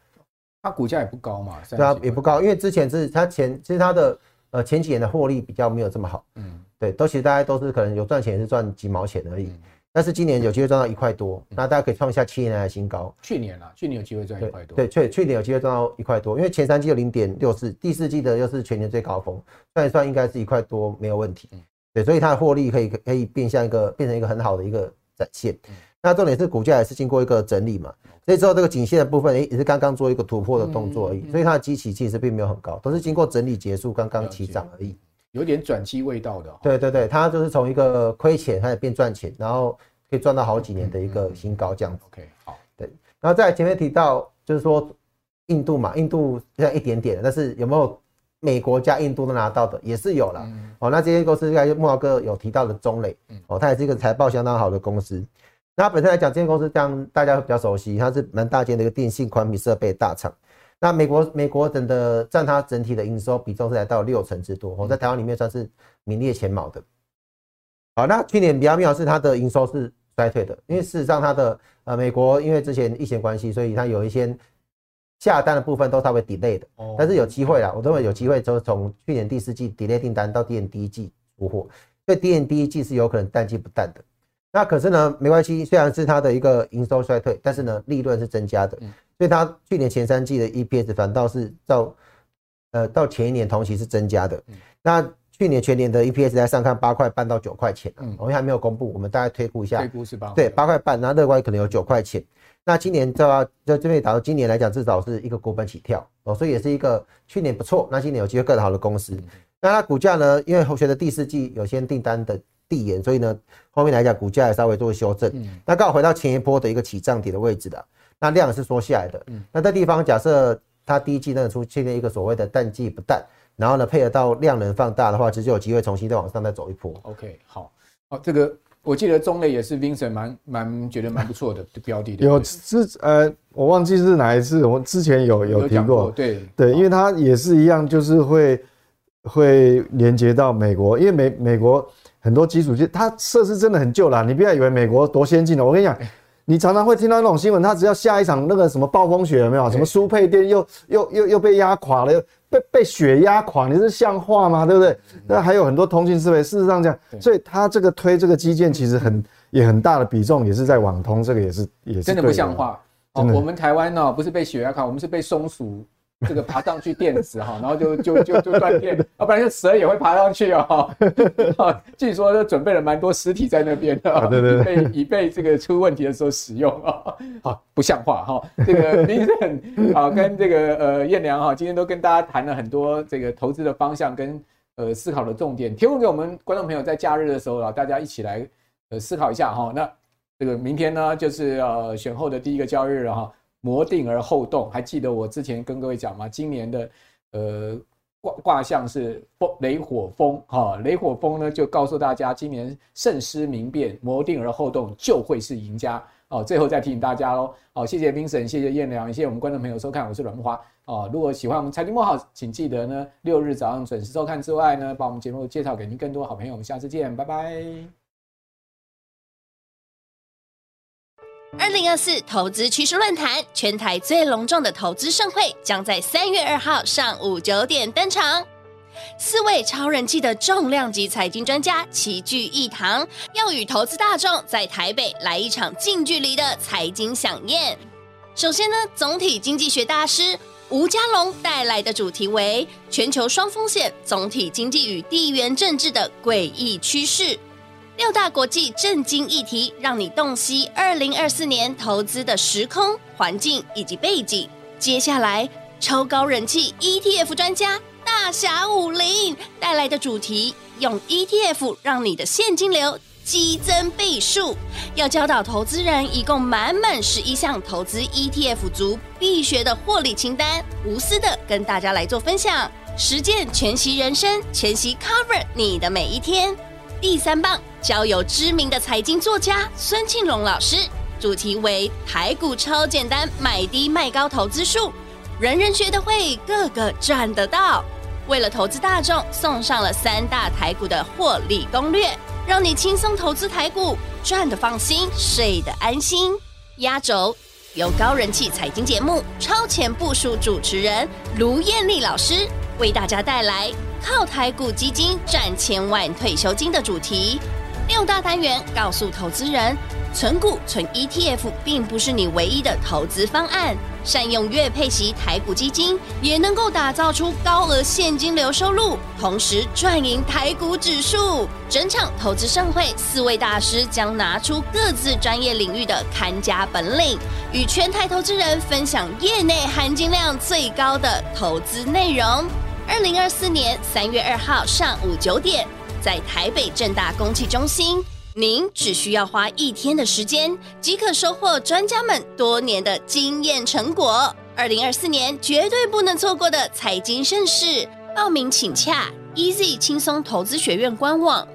A: 它股价也不高嘛，
C: 对啊，也不高，因为之前是它前，其实它的呃前几年的获利比较没有这么好，嗯，对，都其实大家都是可能有赚钱也是赚几毛钱而已，但是今年有机会赚到一块多，那大家可以创一下七年来的新高。
A: 去年啊，去年有机会赚一块多，
C: 对，去去年有机会赚到一块多，因为前三季有零点六四，第四季的又是全年最高峰，算一算应该是一块多没有问题，对，所以它的获利可以可以变相一个变成一个很好的一个展现。那重点是股价也是经过一个整理嘛。所以之后这个颈线的部分，诶，也是刚刚做一个突破的动作而已，所以它的基期其实并没有很高，都是经过整理结束，刚刚起涨而已，
A: 有点转机味道的。
C: 对对对，它就是从一个亏钱开始变赚钱，然后可以赚到好几年的一个新高这样子。
A: OK，好，
C: 对。然后在前面提到，就是说印度嘛，印度现在一点点，但是有没有美国加印度都拿到的，也是有了。哦，那这些公司应该木华哥有提到的中磊，哦，它也是一个财报相当好的公司。那本身来讲，这间公司这样大家会比较熟悉，它是蛮大间的一个电信宽频设备大厂。那美国美国整的占它整体的营收比重是来到六成之多，我在台湾里面算是名列前茅的。好，那去年比较妙是它的营收是衰退的，因为事实上它的呃美国因为之前疫情关系，所以它有一些下单的部分都稍微 delay 的，但是有机会啦，我认为有机会就从去年第四季 delay 订单到今年第一季出货，所以今年第一季是有可能淡季不淡的。那可是呢，没关系，虽然是它的一个营收衰退，但是呢，利润是增加的。嗯，所以它去年前三季的 EPS 反倒是到呃到前一年同期是增加的。嗯，那去年全年的 EPS 在上看八块半到九块钱，嗯，我们还没有公布，我们大概推估一下，
A: 推估是八？
C: 对，八块半，那乐观可能有九块钱。那今年就要就这边打到今年来讲，至少是一个股本起跳哦，所以也是一个去年不错，那今年有机会更好的公司。那它股价呢，因为后学的第四季有些订单的递延，所以呢后面来讲股价也稍微做修正。嗯那刚好回到前一波的一个起涨点的位置的，那量是缩下来的。嗯那这地方假设它第一季呢出现了一个所谓的淡季不淡，然后呢配合到量能放大的话，其实就有机会重新再往上再走一波。
A: OK，好，好这个。我记得中磊也是 Vincent 蛮蛮觉得蛮不错的标的，
B: 有之呃，我忘记是哪一次，我之前有有提过，
A: 对
B: 对，因为它也是一样，就是会会连接到美国，因为美美国很多基础设它设施真的很旧了，你不要以为美国多先进了，我跟你讲。你常常会听到那种新闻，它只要下一场那个什么暴风雪，有没有？什么输配电又又又又被压垮了，又被被雪压垮，你是像话吗？对不对？那还有很多通信设备，事实上讲，所以它这个推这个基建，其实很也很大的比重也是在网通，这个也是也是
A: 真的不像话。哦，我们台湾呢，不是被雪压垮，我们是被松鼠。这个爬上去电池哈，然后就就就就断电，要不然就蛇也会爬上去哦。据说都准备了蛮多尸体在那边的，对对对，以备以备这个出问题的时候使用啊。好，不像话哈。这个 Vincent 啊，跟这个呃燕良哈，今天都跟大家谈了很多这个投资的方向跟呃思考的重点，提供给我们观众朋友在假日的时候啊，大家一起来呃思考一下哈。那这个明天呢，就是呃选后的第一个交易日了哈。谋定而后动，还记得我之前跟各位讲吗？今年的呃卦卦象是风雷火风哈，雷火风呢就告诉大家，今年慎思明辨，谋定而后动就会是赢家哦。最后再提醒大家喽，哦，谢谢 Vincent，谢谢燕良，谢谢我们观众朋友收看，我是阮木华哦。如果喜欢我们财经慕 House，请记得呢六日早上准时收看之外呢，把我们节目介绍给您更多好朋友。我们下次见，拜拜。
D: 二零二四投资趋势论坛，全台最隆重的投资盛会，将在三月二号上午九点登场。四位超人气的重量级财经专家齐聚一堂，要与投资大众在台北来一场近距离的财经饗宴。首先呢，总体经济学大师吴家龙带来的主题为“全球双风险：总体经济与地缘政治的诡异趋势”。六大国际震惊议题，让你洞悉二零二四年投资的时空环境以及背景。接下来，超高人气 ETF 专家大侠武林带来的主题，用 ETF 让你的现金流激增倍数。要教导投资人，一共满满十一项投资 ETF 族必学的获利清单，无私的跟大家来做分享，实践全息人生，全息 Cover 你的每一天。第三棒，交由知名的财经作家孙庆龙老师，主题为台股超简单买低卖高投资术，人人学得会，个个赚得到。为了投资大众，送上了三大台股的获利攻略，让你轻松投资台股，赚得放心，睡得安心。压轴由高人气财经节目《超前部署》主持人卢艳丽老师为大家带来。靠台股基金赚千万退休金的主题，六大单元告诉投资人，存股存 ETF 并不是你唯一的投资方案，善用月配息台股基金，也能够打造出高额现金流收入，同时赚赢台股指数。整场投资盛会，四位大师将拿出各自专业领域的看家本领，与全台投资人分享业内含金量最高的投资内容。二零二四年三月二号上午九点，在台北正大公汽中心，您只需要花一天的时间，即可收获专家们多年的经验成果。二零二四年绝对不能错过的财经盛事，报名请洽 Easy 轻松投资学院官网